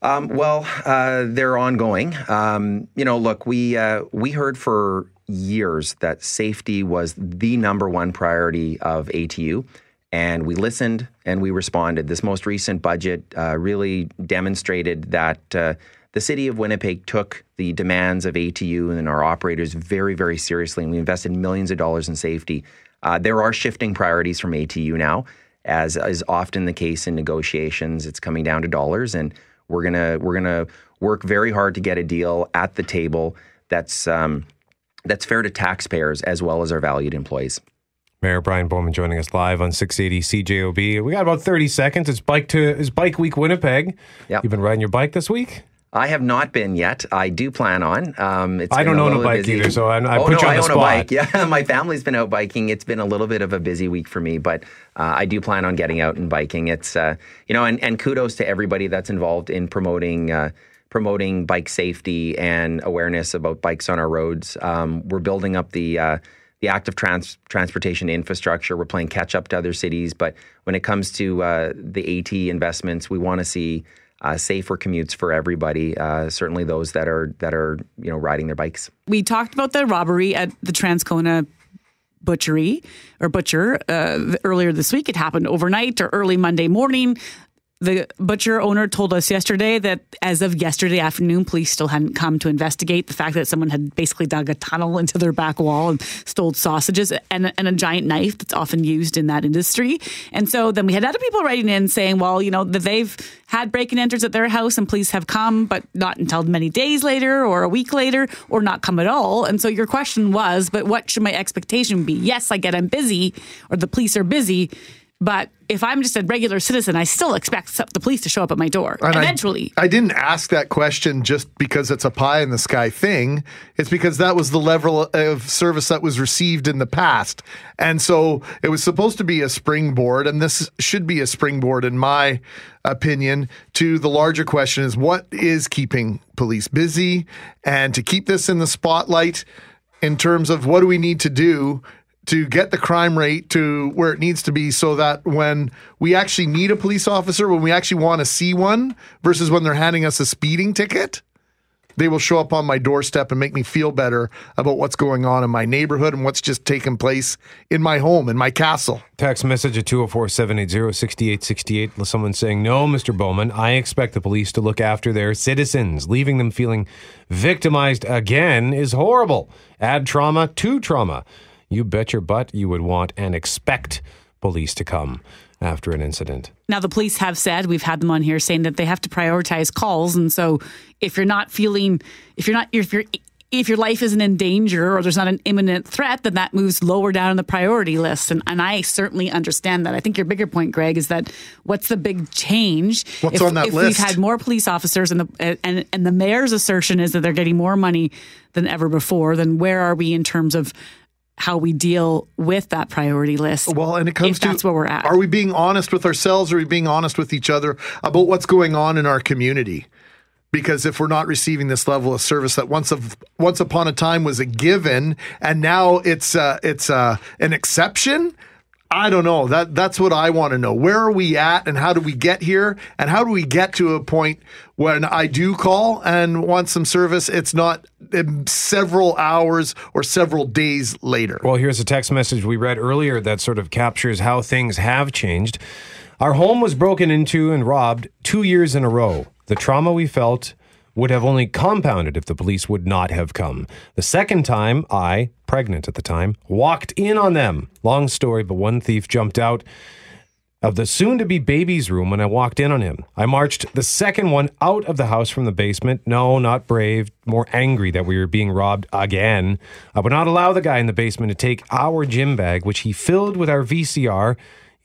Speaker 13: Um, well, uh, they're ongoing. Um, you know, look, we uh, we heard for years that safety was the number one priority of ATU, and we listened and we responded. This most recent budget uh, really demonstrated that uh, the city of Winnipeg took the demands of ATU and our operators very, very seriously, and we invested millions of dollars in safety. Uh, there are shifting priorities from ATU now, as is often the case in negotiations. It's coming down to dollars, and we're gonna we're gonna work very hard to get a deal at the table that's um, that's fair to taxpayers as well as our valued employees.
Speaker 2: Mayor Brian Bowman joining us live on 680 CJOB. We got about 30 seconds. It's bike to is Bike Week Winnipeg.
Speaker 13: Yep.
Speaker 2: You've been riding your bike this week?
Speaker 13: I have not been yet. I do plan on. Um, it's
Speaker 2: I don't own a bike
Speaker 13: busy.
Speaker 2: either, so I- I
Speaker 13: oh,
Speaker 2: put
Speaker 13: no,
Speaker 2: you on
Speaker 13: I
Speaker 2: the
Speaker 13: own
Speaker 2: spot.
Speaker 13: a bike. Yeah, my family's been out biking. It's been a little bit of a busy week for me, but uh, I do plan on getting out and biking. It's uh, you know, and, and kudos to everybody that's involved in promoting. Uh, promoting bike safety and awareness about bikes on our roads. Um, we're building up the uh, the active trans- transportation infrastructure. We're playing catch up to other cities, but when it comes to uh, the AT investments, we want to see uh, safer commutes for everybody. Uh, certainly, those that are that are you know riding their bikes.
Speaker 3: We talked about the robbery at the Transcona butchery or butcher uh, earlier this week. It happened overnight or early Monday morning. The butcher owner told us yesterday that as of yesterday afternoon, police still hadn't come to investigate the fact that someone had basically dug a tunnel into their back wall and stole sausages and, and a giant knife that's often used in that industry. And so then we had other people writing in saying, well, you know, that they've had break and enters at their house and police have come, but not until many days later or a week later or not come at all. And so your question was, but what should my expectation be? Yes, I get I'm busy or the police are busy. But if I'm just a regular citizen, I still expect the police to show up at my door
Speaker 4: And I-
Speaker 3: eventually.
Speaker 4: I, didn't ask that question just because it's a pie in the sky thing. It's because that was the level of service that was received in the past. And so it was supposed to be a springboard, and this should be a springboard, in my opinion, to the larger question is what is keeping police busy? And to keep this in the spotlight in terms of what do we need to do to get the crime rate to where it needs to be so that when we actually need a police officer, when we actually want to see one versus when they're handing us a speeding ticket, they will show up on my doorstep and make me feel better about what's going on in my neighborhood and what's just taken place in my home, in my castle.
Speaker 2: Text message at 204 780 6868. Someone saying, No, Mr. Bowman, I expect the police to look after their citizens. Leaving them feeling victimized again is horrible. Add trauma to trauma. You bet your butt you would want and expect police to come after an incident.
Speaker 3: Now, the police have said, we've had them on here saying that they have to prioritize calls. And so if you're not feeling, if you're not, if you're, if your life isn't in danger or there's not an imminent threat, then that moves lower down on the priority list. And, and I certainly understand that. I think your bigger point, Greg, is that what's the big change?
Speaker 4: What's
Speaker 3: if,
Speaker 4: on that
Speaker 3: if
Speaker 4: list?
Speaker 3: We've had more police officers, and the and and the mayor's assertion is that they're getting more money than ever before. Then where are we in terms of how we deal with that priority list?
Speaker 4: Well, and it comes to
Speaker 3: that's where we're at.
Speaker 4: Are we being honest with ourselves? Are we being honest with each other about what's going on in our community? Because if we're not receiving this level of service that once of once upon a time was a given, and now it's uh, it's uh, an exception, I don't know. That that's what I want to know. Where are we at, and how do we get here, and how do we get to a point when I do call and want some service? It's not um, several hours or several days later.
Speaker 2: Well, here's a text message we read earlier that sort of captures how things have changed. Our home was broken into and robbed two years in a row. The trauma we felt would have only compounded if the police would not have come. The second time, I, pregnant at the time, walked in on them. Long story, but one thief jumped out of the soon to be baby's room when I walked in on him. I marched the second one out of the house from the basement. No, not brave, more angry that we were being robbed again. I would not allow the guy in the basement to take our gym bag, which he filled with our VCR.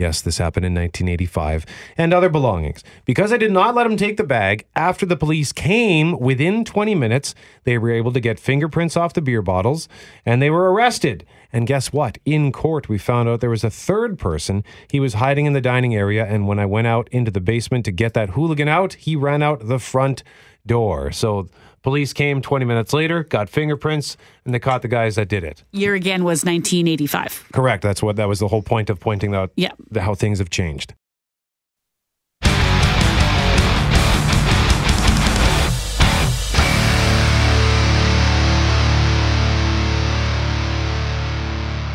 Speaker 2: Yes, this happened in 1985, and other belongings. Because I did not let him take the bag, after the police came within 20 minutes, they were able to get fingerprints off the beer bottles and they were arrested. And guess what? In court, we found out there was a third person. He was hiding in the dining area, and when I went out into the basement to get that hooligan out, he ran out the front door. So police came 20 minutes later, got fingerprints, and they caught the guys that did it.
Speaker 3: Year again was 1985.
Speaker 2: Correct. That's what that was the whole point of pointing out
Speaker 3: Yeah.
Speaker 2: the, how things have changed.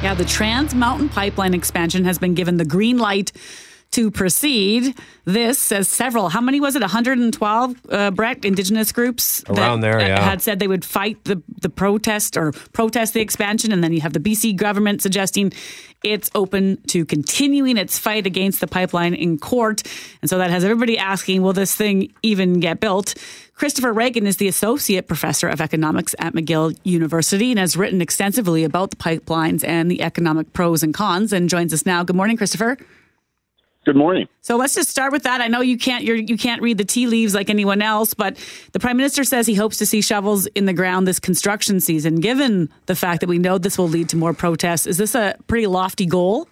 Speaker 3: Yeah, the Trans Mountain Pipeline expansion has been given the green light to proceed. This says several. How many was it? 112, uh, Brett, indigenous groups
Speaker 2: Around there, yeah.
Speaker 3: had said they would fight the the protest or protest the expansion, and then you have the BC government suggesting it's open to continuing its fight against the pipeline in court, and so that has everybody asking, will this thing even get built? Christopher Ragan is the associate professor of economics at McGill University and has written extensively about the pipelines and the economic pros and cons, and joins us now. Good morning, Christopher.
Speaker 14: Good morning.
Speaker 3: So let's just start with that. I know you can't you're, you can't read the tea leaves like anyone else, but the prime minister says he hopes to see shovels in the ground this construction season. Given the fact that we know this will lead to more protests, is this a pretty lofty goal?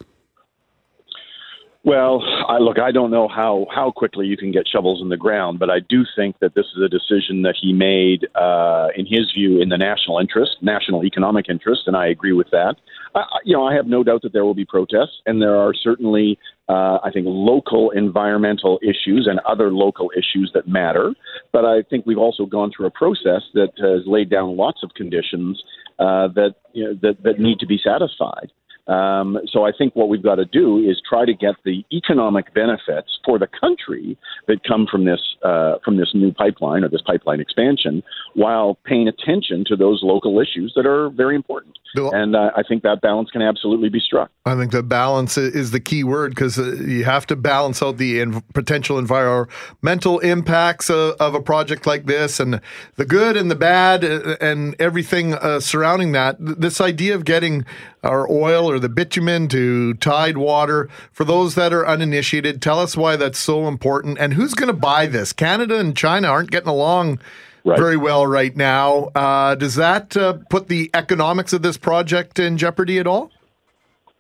Speaker 14: Well, I, look, I don't know how, how quickly you can get shovels in the ground, but I do think that this is a decision that he made, uh, in his view, in the national interest, national economic interest, and I agree with that. I, you know, I have no doubt that there will be protests, and there are certainly, uh, I think, local environmental issues and other local issues that matter. But I think we've also gone through a process that has laid down lots of conditions uh, that, you know, that that need to be satisfied. Um, so I think what we've got to do is try to get the economic benefits for the country that come from this uh, from this new pipeline or this pipeline expansion, while paying attention to those local issues that are very important. And uh, I think that balance can absolutely be struck.
Speaker 4: I think the balance is the key word because uh, you have to balance out the en- potential environmental impacts of, of a project like this and the good and the bad uh, and everything uh, surrounding that. This idea of getting our oil or the bitumen to tide water, for those that are uninitiated, tell us why that's so important and who's going to buy this. Canada and China aren't getting along. Very well, right now. Uh, does that uh, put the economics of this project in jeopardy at all?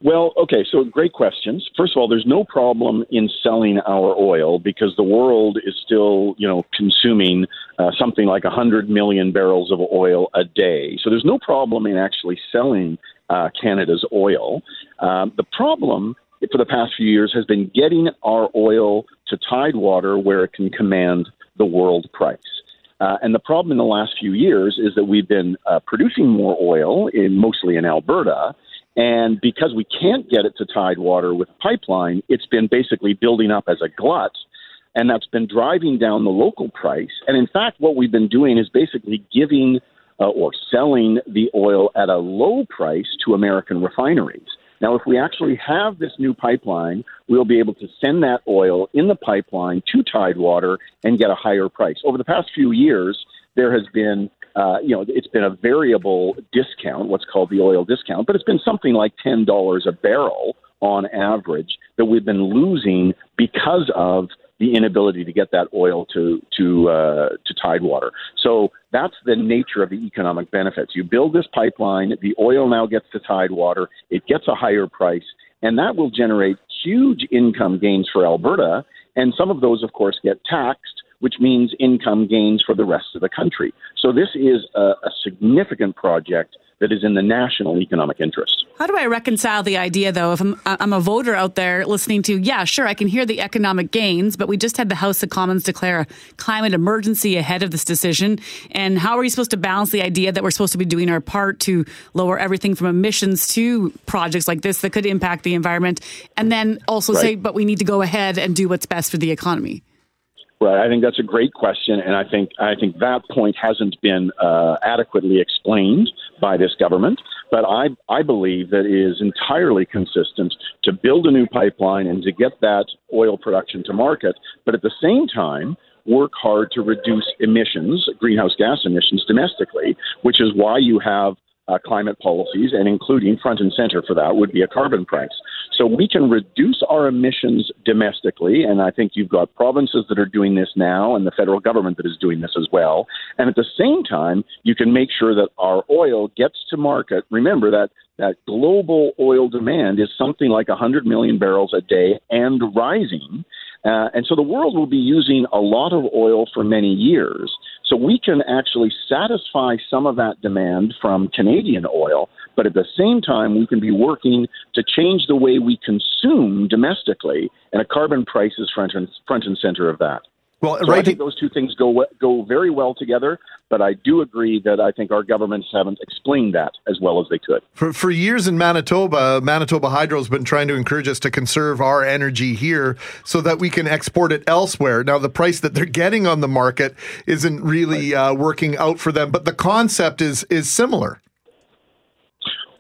Speaker 14: Well, okay, so great questions. First of all, there's no problem in selling our oil because the world is still, you know, consuming uh, something like 100 million barrels of oil a day. So there's no problem in actually selling uh, Canada's oil. Um, the problem for the past few years has been getting our oil to Tidewater where it can command the world price. Uh, and the problem in the last few years is that we've been uh, producing more oil, in, mostly in Alberta, and because we can't get it to Tidewater with pipeline, it's been basically building up as a glut, and that's been driving down the local price. And in fact, what we've been doing is basically giving uh, or selling the oil at a low price to American refineries. Now, if we actually have this new pipeline, we'll be able to send that oil in the pipeline to Tidewater and get a higher price. Over the past few years, there has been, uh, you know, it's been a variable discount, what's called the oil discount, but it's been something like ten dollars a barrel on average that we've been losing because of the inability to get that oil to to uh, to Tidewater. So that's the nature of the economic benefits. You build this pipeline, the oil now gets to Tidewater, it gets a higher price, and that will generate huge income gains for Alberta. And some of those, of course, get taxed, which means income gains for the rest of the country. So this is a, a significant project that is in the national economic interest.
Speaker 3: How do I reconcile the idea, though, if I'm, I'm a voter out there listening to, yeah, sure, I can hear the economic gains, but we just had the House of Commons declare a climate emergency ahead of this decision. And how are you supposed to balance the idea that we're supposed to be doing our part to lower everything from emissions to projects like this that could impact the environment, and then also
Speaker 14: Right.
Speaker 3: say, but we need to go ahead and do what's best for the economy?
Speaker 14: Right. I think that's a great question, and I think I think that point hasn't been uh, adequately explained by this government. But I I believe that it is entirely consistent to build a new pipeline and to get that oil production to market, but at the same time work hard to reduce emissions, greenhouse gas emissions domestically, which is why you have uh, climate policies, and including front and center for that would be a carbon price. So we can reduce our emissions domestically, and I think you've got provinces that are doing this now, and the federal government that is doing this as well. And at the same time, you can make sure that our oil gets to market. Remember that that global oil demand is something like 100 million barrels a day and rising. Uh, and so the world will be using a lot of oil for many years. So we can actually satisfy some of that demand from Canadian oil, but at the same time, we can be working to change the way we consume domestically, and a carbon price is front and, front and center of that.
Speaker 4: Well,
Speaker 14: so I think those two things go go very well together. But I do agree that I think our governments haven't explained that as well as they could.
Speaker 4: For, for years in Manitoba, Manitoba Hydro has been trying to encourage us to conserve our energy here so that we can export it elsewhere. Now, the price that they're getting on the market isn't really uh, working out for them, but the concept is is similar.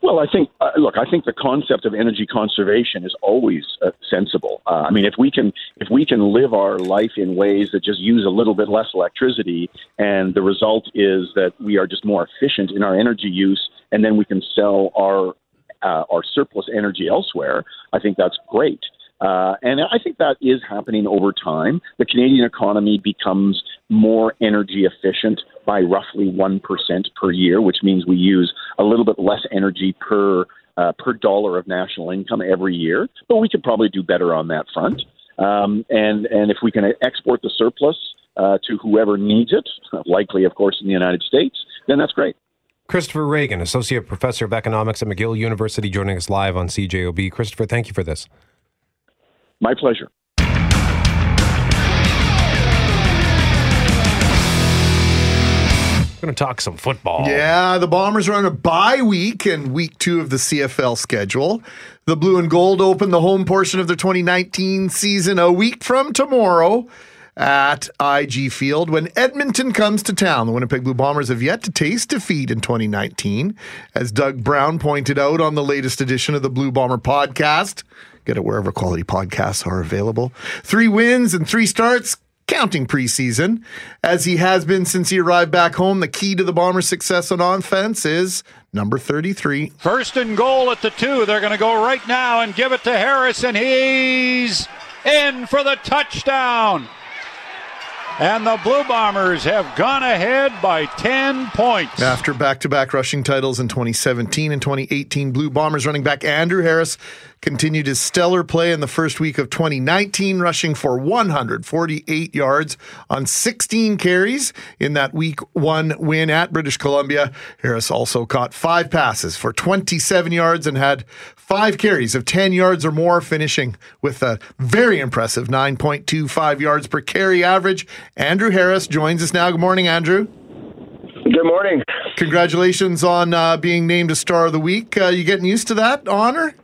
Speaker 14: Well, I think uh, look, I think the concept of energy conservation is always uh, sensible. Uh, I mean, if we can if we can live our life in ways that just use a little bit less electricity, and the result is that we are just more efficient in our energy use, and then we can sell our uh, our surplus energy elsewhere, I think that's great. Uh, and I think that is happening over time. The Canadian economy becomes more energy efficient by roughly 1% per year, which means we use a little bit less energy per, uh, per dollar of national income every year. But we could probably do better on that front. Um, and, and if we can export the surplus uh, to whoever needs it, likely, of course, in the United States, then that's great.
Speaker 2: Christopher Ragan, Associate Professor of Economics at McGill University, joining us live on CJOB. Christopher, thank you for this.
Speaker 14: My pleasure.
Speaker 2: Going to talk some football.
Speaker 4: Yeah, the Bombers are on a bye week and week two of the CFL schedule. The Blue and Gold open the home portion of their 2019 season a week from tomorrow at IG Field when Edmonton comes to town. The Winnipeg Blue Bombers have yet to taste defeat in 2019, as Doug Brown pointed out on the latest edition of the Blue Bomber podcast. Get it wherever quality podcasts are available. Three wins and three starts counting preseason, as he has been since he arrived back home. The key to the Bombers' success on offense is number 33.
Speaker 15: First and goal at the two. They're going to go right now and give it to Harris, and he's in for the touchdown. And the Blue Bombers have gone ahead by 10 points.
Speaker 4: After back to back rushing titles in 2017 and 2018, Blue Bombers running back Andrew Harris continued his stellar play in the first week of 2019, rushing for 148 yards on 16 carries in that week one win at British Columbia. Harris also caught five passes for 27 yards and had five carries of 10 yards or more, finishing with a very impressive 9.25 yards per carry average. Andrew Harris joins us now. Good morning, Andrew.
Speaker 16: Good morning.
Speaker 4: Congratulations on uh, being named a Star of the Week. Uh, you getting used to that honor?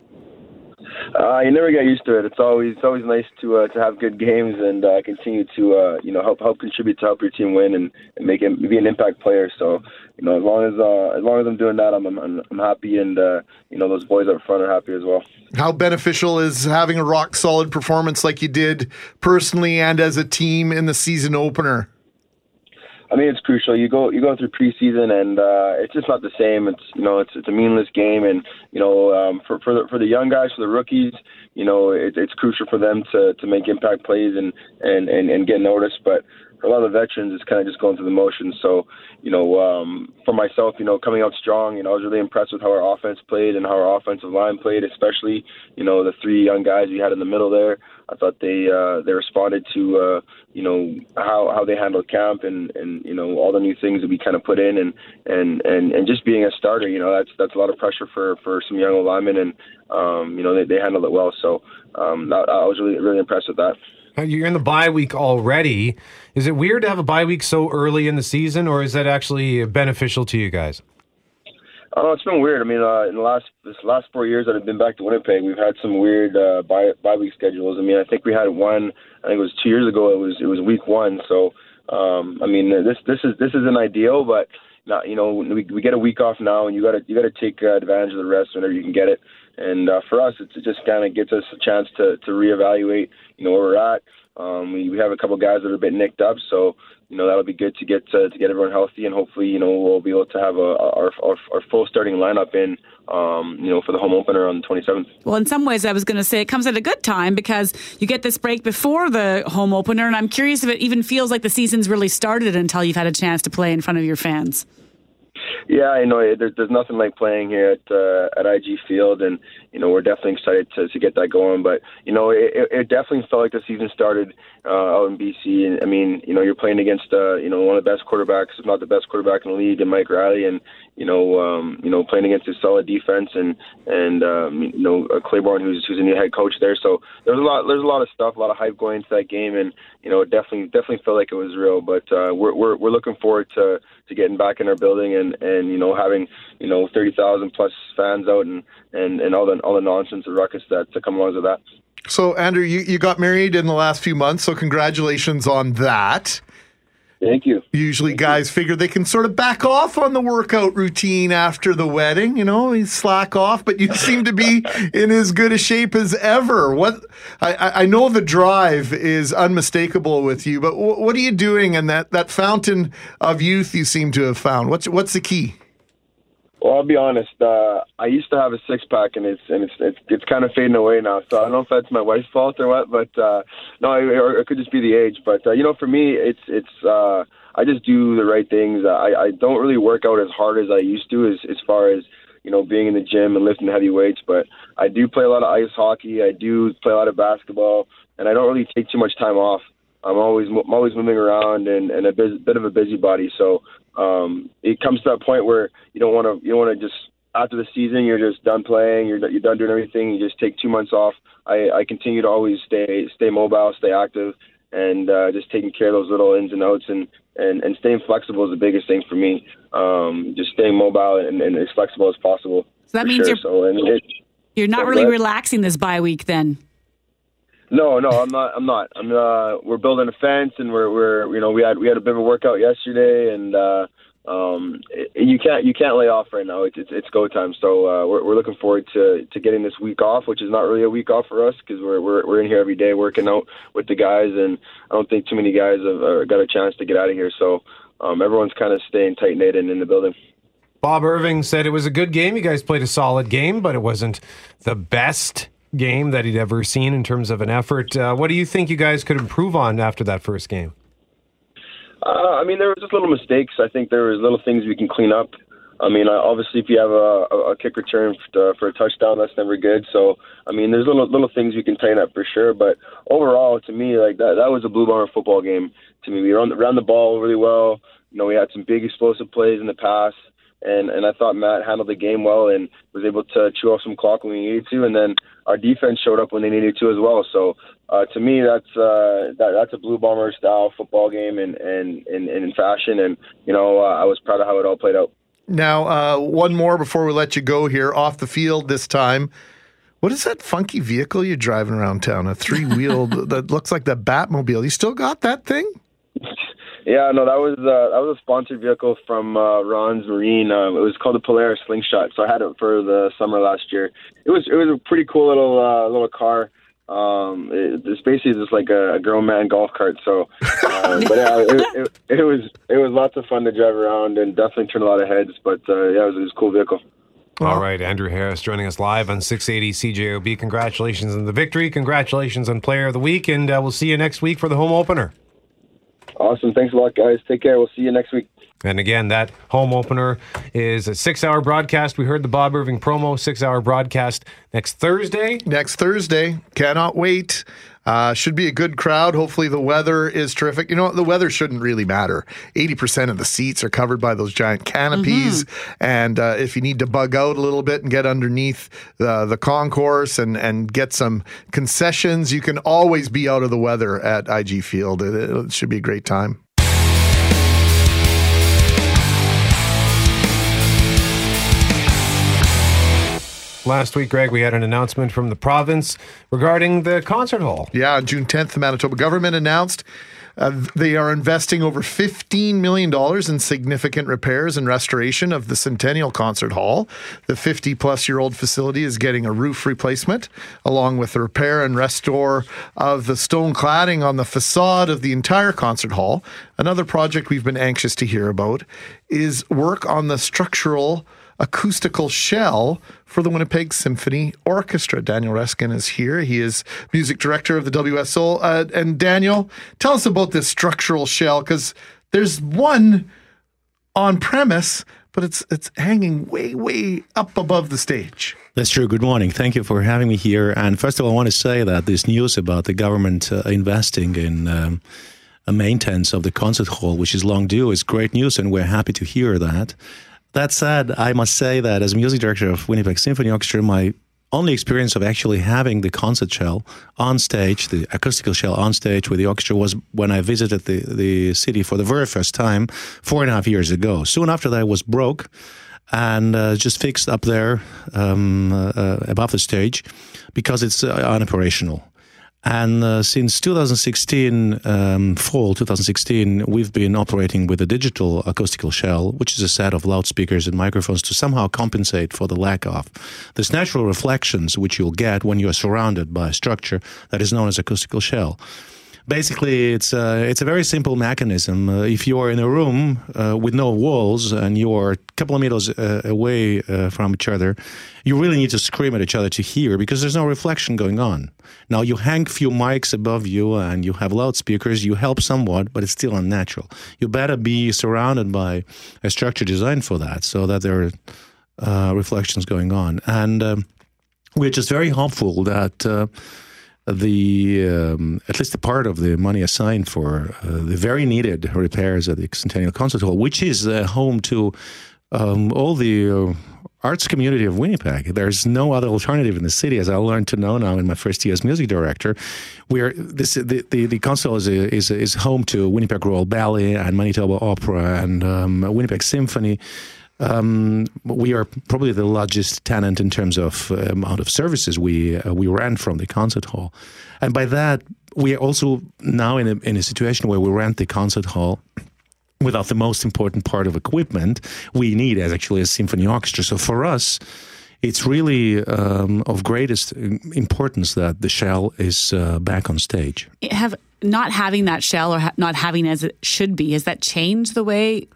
Speaker 16: Uh, you never get used to it. It's always it's always nice to uh, to have good games and uh, continue to uh, you know help help contribute to help your team win and, and make it be an impact player. So you know as long as uh, as long as I'm doing that, I'm I'm, I'm happy and uh, you know those boys up front are happy as well.
Speaker 4: How beneficial is having a rock solid performance like you did personally and as a team in the season opener?
Speaker 16: I mean, it's crucial. You go you go through preseason, and uh, it's just not the same. It's you know, it's it's a meaningless game, and you know, um, for for the, for the young guys, for the rookies, you know, it, it's crucial for them to to make impact plays and and and, and get noticed. But a lot of the veterans is kind of just going through the motions. So, you know, um, for myself, you know, coming out strong, you know, I was really impressed with how our offense played and how our offensive line played, especially, you know, the three young guys we had in the middle there. I thought they uh, they responded to uh, you know how how they handled camp and and you know all the new things that we kind of put in and and and and just being a starter, you know, that's that's a lot of pressure for for some young linemen and um, you know they, they handled it well. So um, I, I was really really impressed with that.
Speaker 2: Uh, You're in the bye week already. Is it weird to have a bye week so early in the season, or is that actually beneficial to you guys?
Speaker 16: I. It's been weird. I mean, uh, in the last this last four years that I've been back to Winnipeg, we've had some weird uh, bye bye week schedules. I mean, I think we had one. I think it was two years ago. It was it was week one. So, um, I mean, this this is this isn't ideal, but not you know we we get a week off now, and you got to you got to take uh, advantage of the rest whenever you can get it. And uh, for us, it just kind of gets us a chance to to reevaluate. You know where we're at. Um, we, we have a couple guys that are a bit nicked up, so you know that'll be good to get to, to get everyone healthy, and hopefully you know we'll be able to have a, our, our our full starting lineup in um, you know for the home opener on the 27th.
Speaker 3: Well, in some ways, I was going to say it comes at a good time because you get this break before the home opener, and I'm curious if it even feels like the season's really started until you've had a chance to play in front of your fans.
Speaker 16: Yeah, I know. There, there's nothing like playing here at uh, at IG Field, and you know we're definitely excited to, to get that going. But you know, it, it definitely felt like the season started uh, out in BC. And I mean, you know, you're playing against uh, you know one of the best quarterbacks, if not the best quarterback in the league, and Mike Reilly, and you know, um, you know, playing against a solid defense, and and um, you know uh, Claybrooks, who's who's a new head coach there. So there's a lot there's a lot of stuff, a lot of hype going into that game, and you know, it definitely definitely felt like it was real. But uh, we're we're we're looking forward to to getting back in our building and and you know having you know thirty thousand plus fans out and and and all the all the nonsense and ruckus that to come along with that.
Speaker 4: So, Andrew, you, you got married in the last few months, so congratulations on that.
Speaker 16: Thank you.
Speaker 4: Usually, guys figure they can sort of back off on the workout routine after the wedding. You know, you slack off, but you seem to be in as good a shape as ever. What I- I, know the drive is unmistakable with you, but wh- what are you doing in that that fountain of youth you seem to have found? What's what's the key?
Speaker 16: Well, I'll be honest. Uh, I used to have a six pack, and it's and it's it's, it's kind of fading away now. So I don't know if that's my wife's fault or what, but uh, no, it, or it could just be the age. But uh, you know, for me, it's it's uh, I just do the right things. I I don't really work out as hard as I used to, as as far as you know, being in the gym and lifting heavy weights. But I do play a lot of ice hockey. I do play a lot of basketball, and I don't really take too much time off. I'm always I'm always moving around and, and a bit, bit of a busybody. So um, it comes to that point where you don't want to you don't want to just after the season you're just done playing you're you're done doing everything you just take two months off. I, I continue to always stay stay mobile, stay active, and uh, just taking care of those little ins and outs and, and, and staying flexible is the biggest thing for me. Um, just staying mobile and, and as flexible as possible.
Speaker 3: So that means
Speaker 16: sure.
Speaker 3: you're-
Speaker 16: so and it,
Speaker 3: You're not really relaxing this bye week then.
Speaker 16: No, no, I'm not. I'm not. I'm. Uh, we're building a fence, and we're we're you know we had we had a bit of a workout yesterday, and uh, um, it, you can't you can't lay off right now. It's it's, it's go time. So uh, we're we're looking forward to to getting this week off, which is not really a week off for us because we're we're we're in here every day working out with the guys, and I don't think too many guys have uh, got a chance to get out of here. So um, everyone's kind of staying tight knit and in the building.
Speaker 2: Bob Irving said it was a good game. You guys played a solid game, but it wasn't the best game that he'd ever seen in terms of an effort. Uh, what do you think you guys could improve on after that first game?
Speaker 16: Uh, I mean, there were just little mistakes. I think there was little things we can clean up. I mean, uh, obviously, if you have a, a, kick return for, for a touchdown, that's never good. So, I mean, there's little little things we can tighten up for sure. But overall, to me, like that, that was a Blue Bomber football game. To me, we ran, ran the ball really well. You know, we had some big explosive plays in the pass, and and I thought Matt handled the game well and was able to chew off some clock when we needed to. And then our defense showed up when they needed to as well. So, uh, to me, that's uh, that, that's a Blue Bomber style football game and and and, and in fashion. And you know, uh, I was proud of how it all played out.
Speaker 4: Now, uh, one more before we let you go here off the field this time. What is that funky vehicle you're driving around town? A three wheeled that looks like the Batmobile. You still got that thing?
Speaker 16: Yeah, no, that was uh, that was a sponsored vehicle from uh, Ron's Marine. Um, it was called the Polaris Slingshot. So I had it for the summer last year. It was it was a pretty cool little uh, little car. Um, it, it's basically just like a, a grown man golf cart. So, uh, but yeah, it, it, it was it was lots of fun to drive around and definitely turned a lot of heads. But uh, yeah, it was, it was a cool vehicle.
Speaker 2: All right, Andrew Harris joining us live on 680 CJOB. Congratulations on the victory. Congratulations on Player of the Week, and uh, we'll see you next week for the home opener.
Speaker 16: Awesome. Thanks a lot, guys. Take care. We'll see you next week.
Speaker 2: And again, that home opener is a six hour broadcast. We heard the Bob Irving promo, six hour broadcast next Thursday.
Speaker 4: Next Thursday. Cannot wait. Uh, should be a good crowd. Hopefully, the weather is terrific. You know, the weather shouldn't really matter. 80% of the seats are covered by those giant canopies. And uh, if you need to bug out a little bit and get underneath the, the concourse and, and get some concessions, you can always be out of the weather at IG Field. It, it should be a great time.
Speaker 2: Last week, Greg, we had an announcement from the province regarding the concert hall.
Speaker 4: Yeah, on June 10th, the Manitoba government announced uh, they are investing over $15 million in significant repairs and restoration of the Centennial Concert Hall. The 50 plus year old facility is getting a roof replacement, along with the repair and restore of the stone cladding on the facade of the entire concert hall. Another project we've been anxious to hear about is work on the structural acoustical shell for the Winnipeg Symphony Orchestra. Daniel Raiskin is here. He is music director of the WSO. Uh, and Daniel, tell us about this structural shell because there's one on premise, but it's it's hanging way way up above the stage.
Speaker 17: That's true. Good morning. Thank you for having me here. And first of all, I want to say that this news about the government uh, investing in um, a maintenance of the concert hall, which is long due, is great news, and we're happy to hear that. That said, I must say that as music director of Winnipeg Symphony Orchestra, my only experience of actually having the concert shell on stage, the acoustical shell on stage with the orchestra, was when I visited the, the city for the very first time four and a half years ago. Soon after that, it was broke and uh, just fixed up there um, uh, above the stage because it's uh, unoperational. And uh, since 2016, um, fall 2016, we've been operating with a digital acoustical shell, which is a set of loudspeakers and microphones to somehow compensate for the lack of this natural reflections which you'll get when you're surrounded by a structure that is known as acoustical shell. Basically, it's a, it's a very simple mechanism. Uh, if you're in a room uh, with no walls and you're a couple of meters uh, away uh, from each other, you really need to scream at each other to hear because there's no reflection going on. Now, you hang few mics above you and you have loudspeakers, you help somewhat, but it's still unnatural. You better be surrounded by a structure designed for that so that there are uh, reflections going on. And um, we're just very hopeful that uh, the um, at least a part of the money assigned for uh, the very needed repairs at the Centennial Concert Hall, which is uh, home to um, all the uh, arts community of Winnipeg. There's no other alternative in the city, as I learned to know now in my first year as music director. Where this the the, the concert hall is, is is home to Winnipeg Royal Ballet and Manitoba Opera and um, Winnipeg Symphony. Um, we are probably the largest tenant in terms of amount of services we uh, we rent from the concert hall, and by that we are also now in a, in a situation where we rent the concert hall without the most important part of equipment we need as actually a symphony orchestra. So for us, it's really um, of greatest importance that the shell is uh, back on stage.
Speaker 3: Have not having that shell or ha- not having as it should be has that changed the way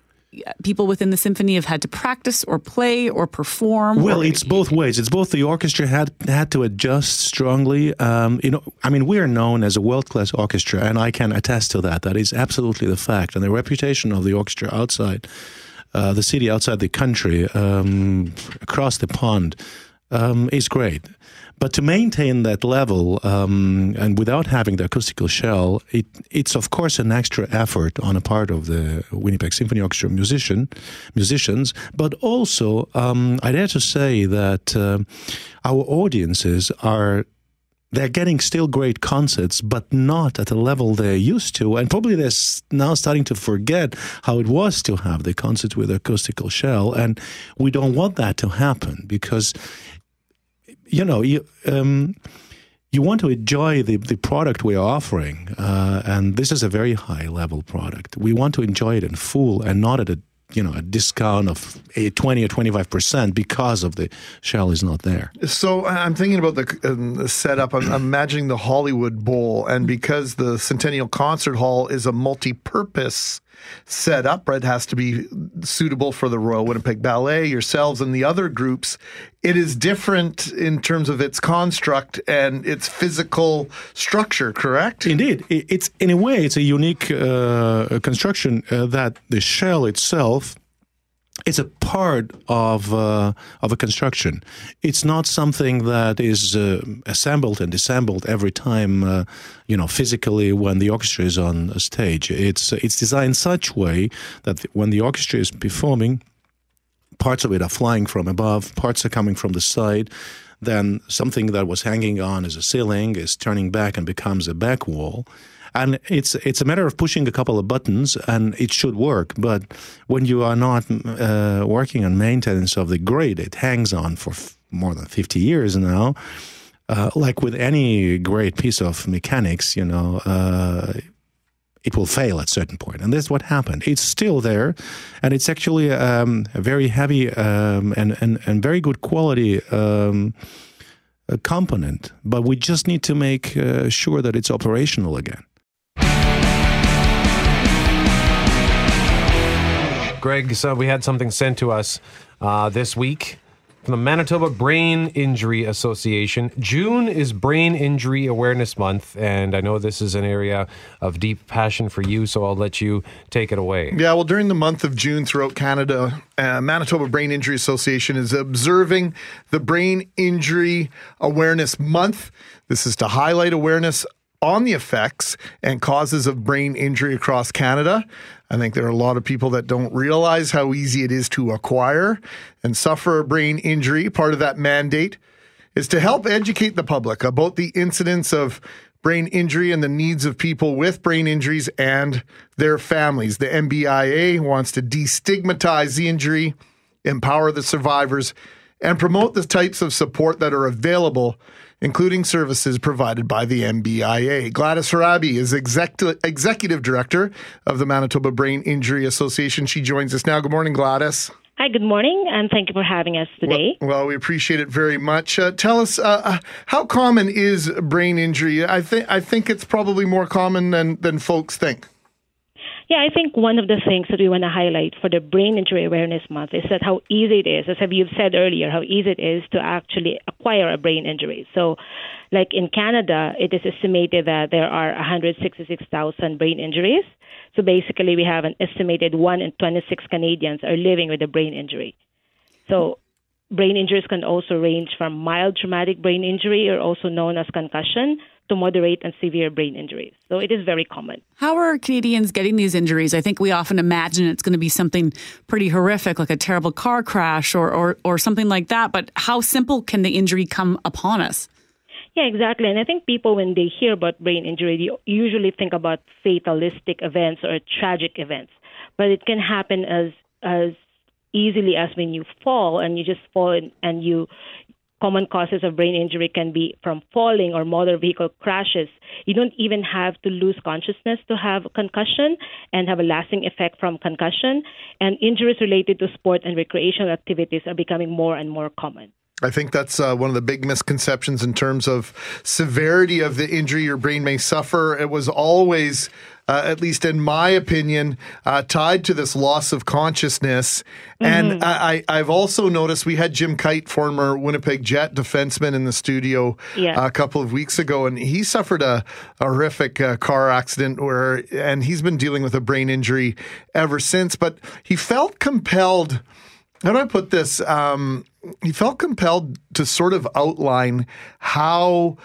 Speaker 3: people within the symphony have had to practice or play or perform?
Speaker 17: Well,
Speaker 3: or-
Speaker 17: it's both ways. It's both the orchestra had had to adjust strongly. Um, you know, I mean, we are known as a world class orchestra, and I can attest to that. That is absolutely the fact, and the reputation of the orchestra outside uh, the city, outside the country, um, across the pond, um, is great. But to maintain that level um, and without having the acoustical shell, it, it's of course an extra effort on a part of the Winnipeg Symphony Orchestra musician musicians. But also, um, I dare to say that uh, our audiences are they're getting still great concerts, but not at the level they're used to. And probably they're now starting to forget how it was to have the concert with acoustical shell. And we don't want that to happen because you know, you, um, you want to enjoy the, the product we are offering. Uh, and this is a very high level product. We want to enjoy it in full and not at a you know a discount of a 20 or 25 percent because of the shell is not there
Speaker 4: So I'm thinking about the, um, setup. I'm, I'm imagining the Hollywood Bowl, and because the Centennial Concert Hall is a multi-purpose setup, it has to be suitable for the Royal Winnipeg Ballet, yourselves, and the other groups. It is different in terms of its construct and its physical structure. Correct?
Speaker 17: Indeed, it's in a way it's a unique uh, construction uh, that the shell itself it's a part of uh, of a construction. It's not something that is uh, assembled and disassembled every time, uh, you know, physically when the orchestra is on stage. It's it's designed such way that when the orchestra is performing, parts of it are flying from above, parts are coming from the side. Then something that was hanging on as a ceiling is turning back and becomes a back wall and it's it's a matter of pushing a couple of buttons and it should work but when you are not uh, working on maintenance of the grid it hangs on for f- more than 50 years now uh, like with any great piece of mechanics you know uh, it will fail at a certain point. And that's what happened. It's still there and it's actually um, a very heavy um, and, and, and very good quality um, component, but we just need to make uh, sure that it's operational again.
Speaker 2: Greg, so we had something sent to us uh, this week from the Manitoba Brain Injury Association. June is Brain Injury Awareness Month, and I know this is an area of deep passion for you, so I'll let you take it away.
Speaker 4: Yeah, well, during the month of June throughout Canada, uh, Manitoba Brain Injury Association is observing the Brain Injury Awareness Month. This is to highlight awareness on the effects and causes of brain injury across Canada. I think there are a lot of people that don't realize how easy it is to acquire and suffer a brain injury. Part of that mandate is to help educate the public about the incidence of brain injury and the needs of people with brain injuries and their families. The MBIA wants to destigmatize the injury, empower the survivors, and promote the types of support that are available including services provided by the MBIA. Gladys Harabi is exec- executive director of the Manitoba Brain Injury Association. She joins us now. Good morning, Gladys.
Speaker 18: Hi, good morning, and thank you for having us today.
Speaker 4: Well, well we appreciate it very much. Uh, tell us, uh, how common is brain injury? I think I think it's probably more common than than folks think.
Speaker 18: Yeah, I think one of the things that we want to highlight for the Brain Injury Awareness Month is that how easy it is, as you've said earlier, how easy it is to actually acquire a brain injury. So, like in Canada, it is estimated that there are 166,000 brain injuries. So basically, we have an estimated 1 in 26 Canadians are living with a brain injury. So brain injuries can also range from mild traumatic brain injury, or also known as concussion, to moderate and severe brain injuries. So it is very common.
Speaker 3: How are Canadians getting these injuries? I think we often imagine it's going to be something pretty horrific, like a terrible car crash or, or, or something like that. But how simple can the injury come upon us?
Speaker 18: Yeah, exactly. And I think people, when they hear about brain injury, they usually think about fatalistic events or tragic events. But it can happen as as easily as when you fall and you just fall and, and you common causes of brain injury can be from falling or motor vehicle crashes. You don't even have to lose consciousness to have concussion and have a lasting effect from concussion. And injuries related to sport and recreational activities are becoming more and more common.
Speaker 4: I think that's uh, one of the big misconceptions in terms of severity of the injury your brain may suffer. It was always, uh, at least in my opinion, uh, tied to this loss of consciousness. Mm-hmm. And I, have also noticed we had Jim Kyte, former Winnipeg Jet defenseman, in the studio
Speaker 18: yeah.
Speaker 4: a couple of weeks ago, and he suffered a, a horrific uh, car accident where, and he's been dealing with a brain injury ever since. But he felt compelled. How do I put this? Um, he felt compelled to sort of outline how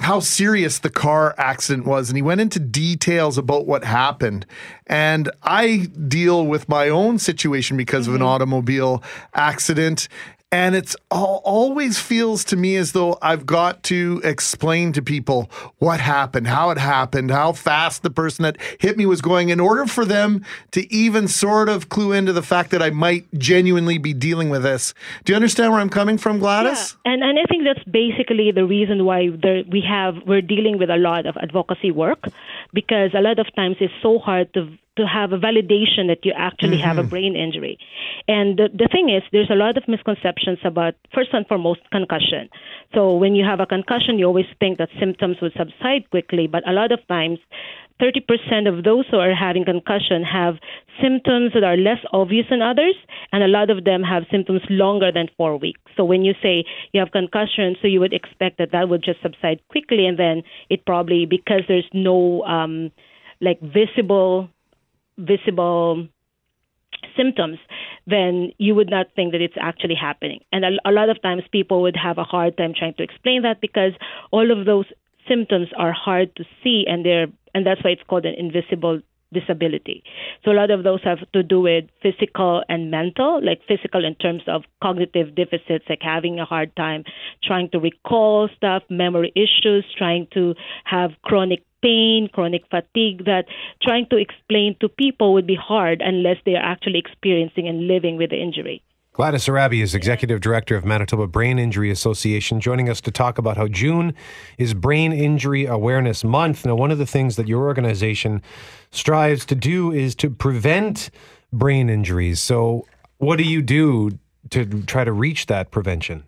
Speaker 4: how serious the car accident was and he went into details about what happened and i deal with my own situation because mm-hmm. of an automobile accident and it's always feels to me as though I've got to explain to people what happened, how it happened, how fast the person that hit me was going in order for them to even sort of clue into the fact that I might genuinely be dealing with this. Do you understand where I'm coming from, Gladys?
Speaker 18: Yeah. And and I think that's basically the reason why there, we have we're dealing with a lot of advocacy work because a lot of times it's so hard to to have a validation that you actually mm-hmm. have a mm-hmm. brain injury. And the, the thing is, there's a lot of misconceptions about, first and foremost, concussion. So when you have a concussion, you always think that symptoms would subside quickly, but a lot of times 30% of those who are having concussion have symptoms that are less obvious than others, and a lot of them have symptoms longer than four weeks. So when you say you have concussion, so you would expect that that would just subside quickly, and then it probably because there's no um, like visible visible symptoms, then you would not think that it's actually happening. And a, a lot of times people would have a hard time trying to explain that because all of those symptoms are hard to see and they're and that's why it's called an invisible disability. So a lot of those have to do with physical and mental, like physical in terms of cognitive deficits, like having a hard time trying to recall stuff, memory issues, trying to have chronic pain, chronic fatigue that trying to explain to people would be hard unless they are actually experiencing and living with the injury.
Speaker 2: Gladys Arabi is Executive Director of Manitoba Brain Injury Association, joining us to talk about how June is Brain Injury Awareness Month. Now, one of the things that your organization strives to do is to prevent brain injuries. So, what do you do to try to reach that prevention?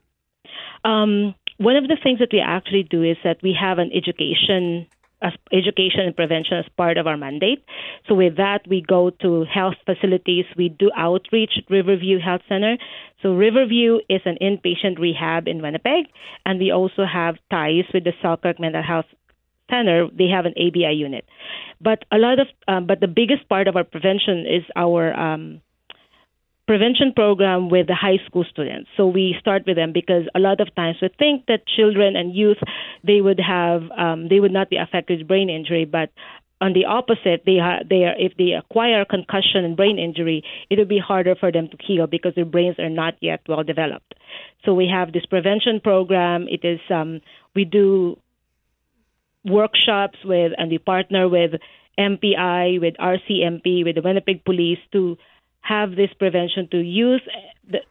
Speaker 18: Um, one of the things that we actually do is that we have an education as education and prevention as part of our mandate. So with that, we go to health facilities. We do outreach at Riverview Health Center. So Riverview is an inpatient rehab in Winnipeg, and we also have ties with the Selkirk Mental Health Center. They have an ABI unit, but a lot of, um, but the biggest part of our prevention is our um, prevention program with the high school students. So we start with them because a lot of times we think that children and youth they would have um, they would not be affected with brain injury, but on the opposite, they ha- they are if they acquire concussion and brain injury, it will be harder for them to heal because their brains are not yet well developed. So we have this prevention program. It is um, we do workshops with and we partner with MPI, with RCMP, with the Winnipeg Police to have this prevention to use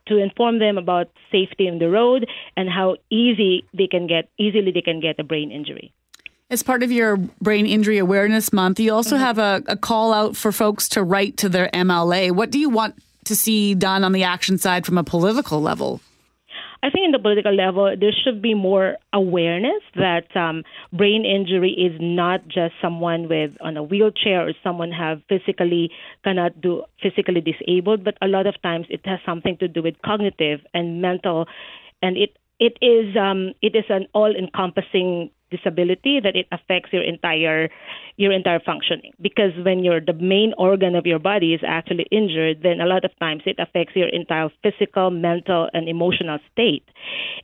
Speaker 18: to inform them about safety on the road and how easy they can get easily they can get a brain injury.
Speaker 3: As part of your Brain Injury Awareness Month, you also mm-hmm. have a, a call out for folks to write to their MLA. What do you want to see done on the action side from a political level?
Speaker 18: I think in the political level, there should be more awareness that um, brain injury is not just someone with on a wheelchair or someone have physically cannot do physically disabled, but a lot of times it has something to do with cognitive and mental, and it it is um, it is an all encompassing disability that it affects your entire your entire functioning. Because when your the main organ of your body is actually injured then a lot of times it affects your entire physical mental and emotional state.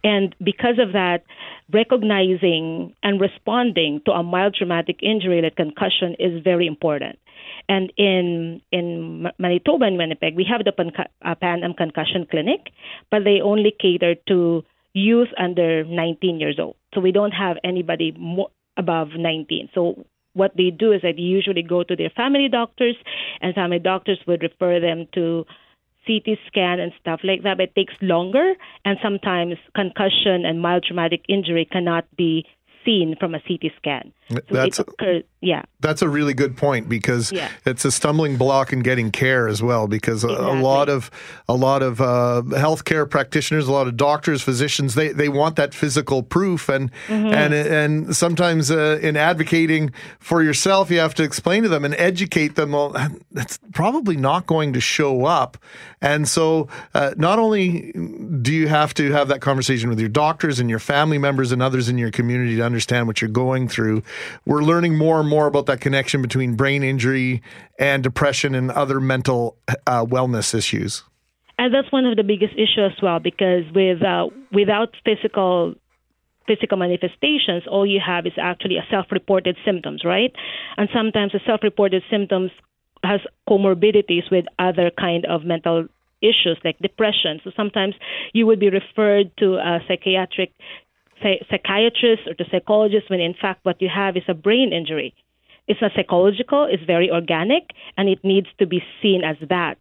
Speaker 18: And because of that recognizing and responding to a mild traumatic injury like concussion is very important. And in in Manitoba and Winnipeg, we have the Pan, uh, Pan Am Concussion Clinic, but they only cater to youth under 19 years old. So we don't have anybody more above 19. So what they do is that they usually go to their family doctors, and family doctors would refer them to CT scan and stuff like that. But it takes longer, and sometimes concussion and mild traumatic injury cannot be seen from a CT scan. So
Speaker 4: that's
Speaker 18: yeah.
Speaker 4: That's a really good point because
Speaker 18: yeah.
Speaker 4: it's a stumbling block in getting care as well. Because exactly. a, lot of a lot of uh, healthcare practitioners, a lot of doctors, physicians, they, they want that physical proof, and mm-hmm. and and sometimes uh, in advocating for yourself, you have to explain to them and educate them. Well, that's probably not going to show up, and so uh, not only do you have to have that conversation with your doctors and your family members and others in your community to understand what you're going through we're learning more and more about that connection between brain injury and depression and other mental uh, wellness issues.
Speaker 18: And that's one of the biggest issues as well, because with uh, without physical physical manifestations, all you have is actually a self-reported symptoms, right? And sometimes the self-reported symptoms has comorbidities with other kind of mental issues like depression. So sometimes you would be referred to a psychiatric psychiatrist or to psychologist when in fact what you have is a brain injury. It's not psychological, it's very organic, and it needs to be seen as that.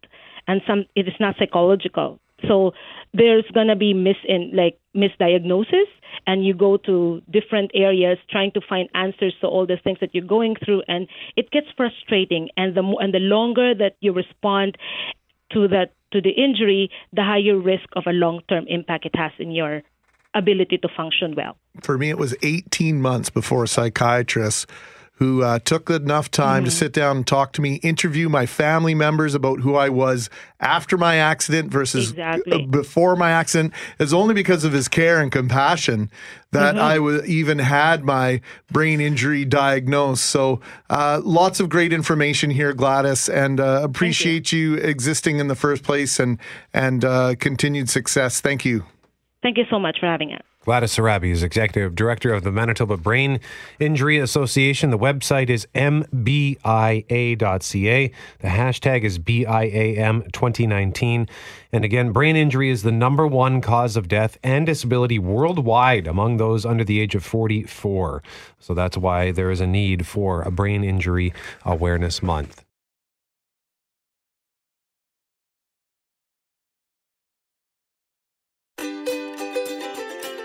Speaker 18: And some it is not psychological. So there's gonna be mis in like misdiagnosis and you go to different areas trying to find answers to all the things that you're going through and it gets frustrating and the and the longer that you respond to that to the injury, the higher risk of a long term impact it has in your ability to function well.
Speaker 4: For me, it was 18 months before a psychiatrist who uh, took enough time to sit down and talk to me, interview my family members about who I was after my accident versus
Speaker 18: Exactly.
Speaker 4: before my accident. It's only because of his care and compassion that
Speaker 18: Mhm.
Speaker 4: I was even had my brain injury diagnosed. So, uh, lots of great information here, Gladys, and uh, appreciate you. existing in the first place and and uh, continued success. Thank you.
Speaker 18: Thank you so much for having us.
Speaker 2: Gladys Sarabi is executive director of the Manitoba Brain Injury Association. The website is mbia.ca. The hashtag is BIAM2019. And again, brain injury is the number one cause of death and disability worldwide among those under the age of 44. So that's why there is a need for a Brain Injury Awareness Month.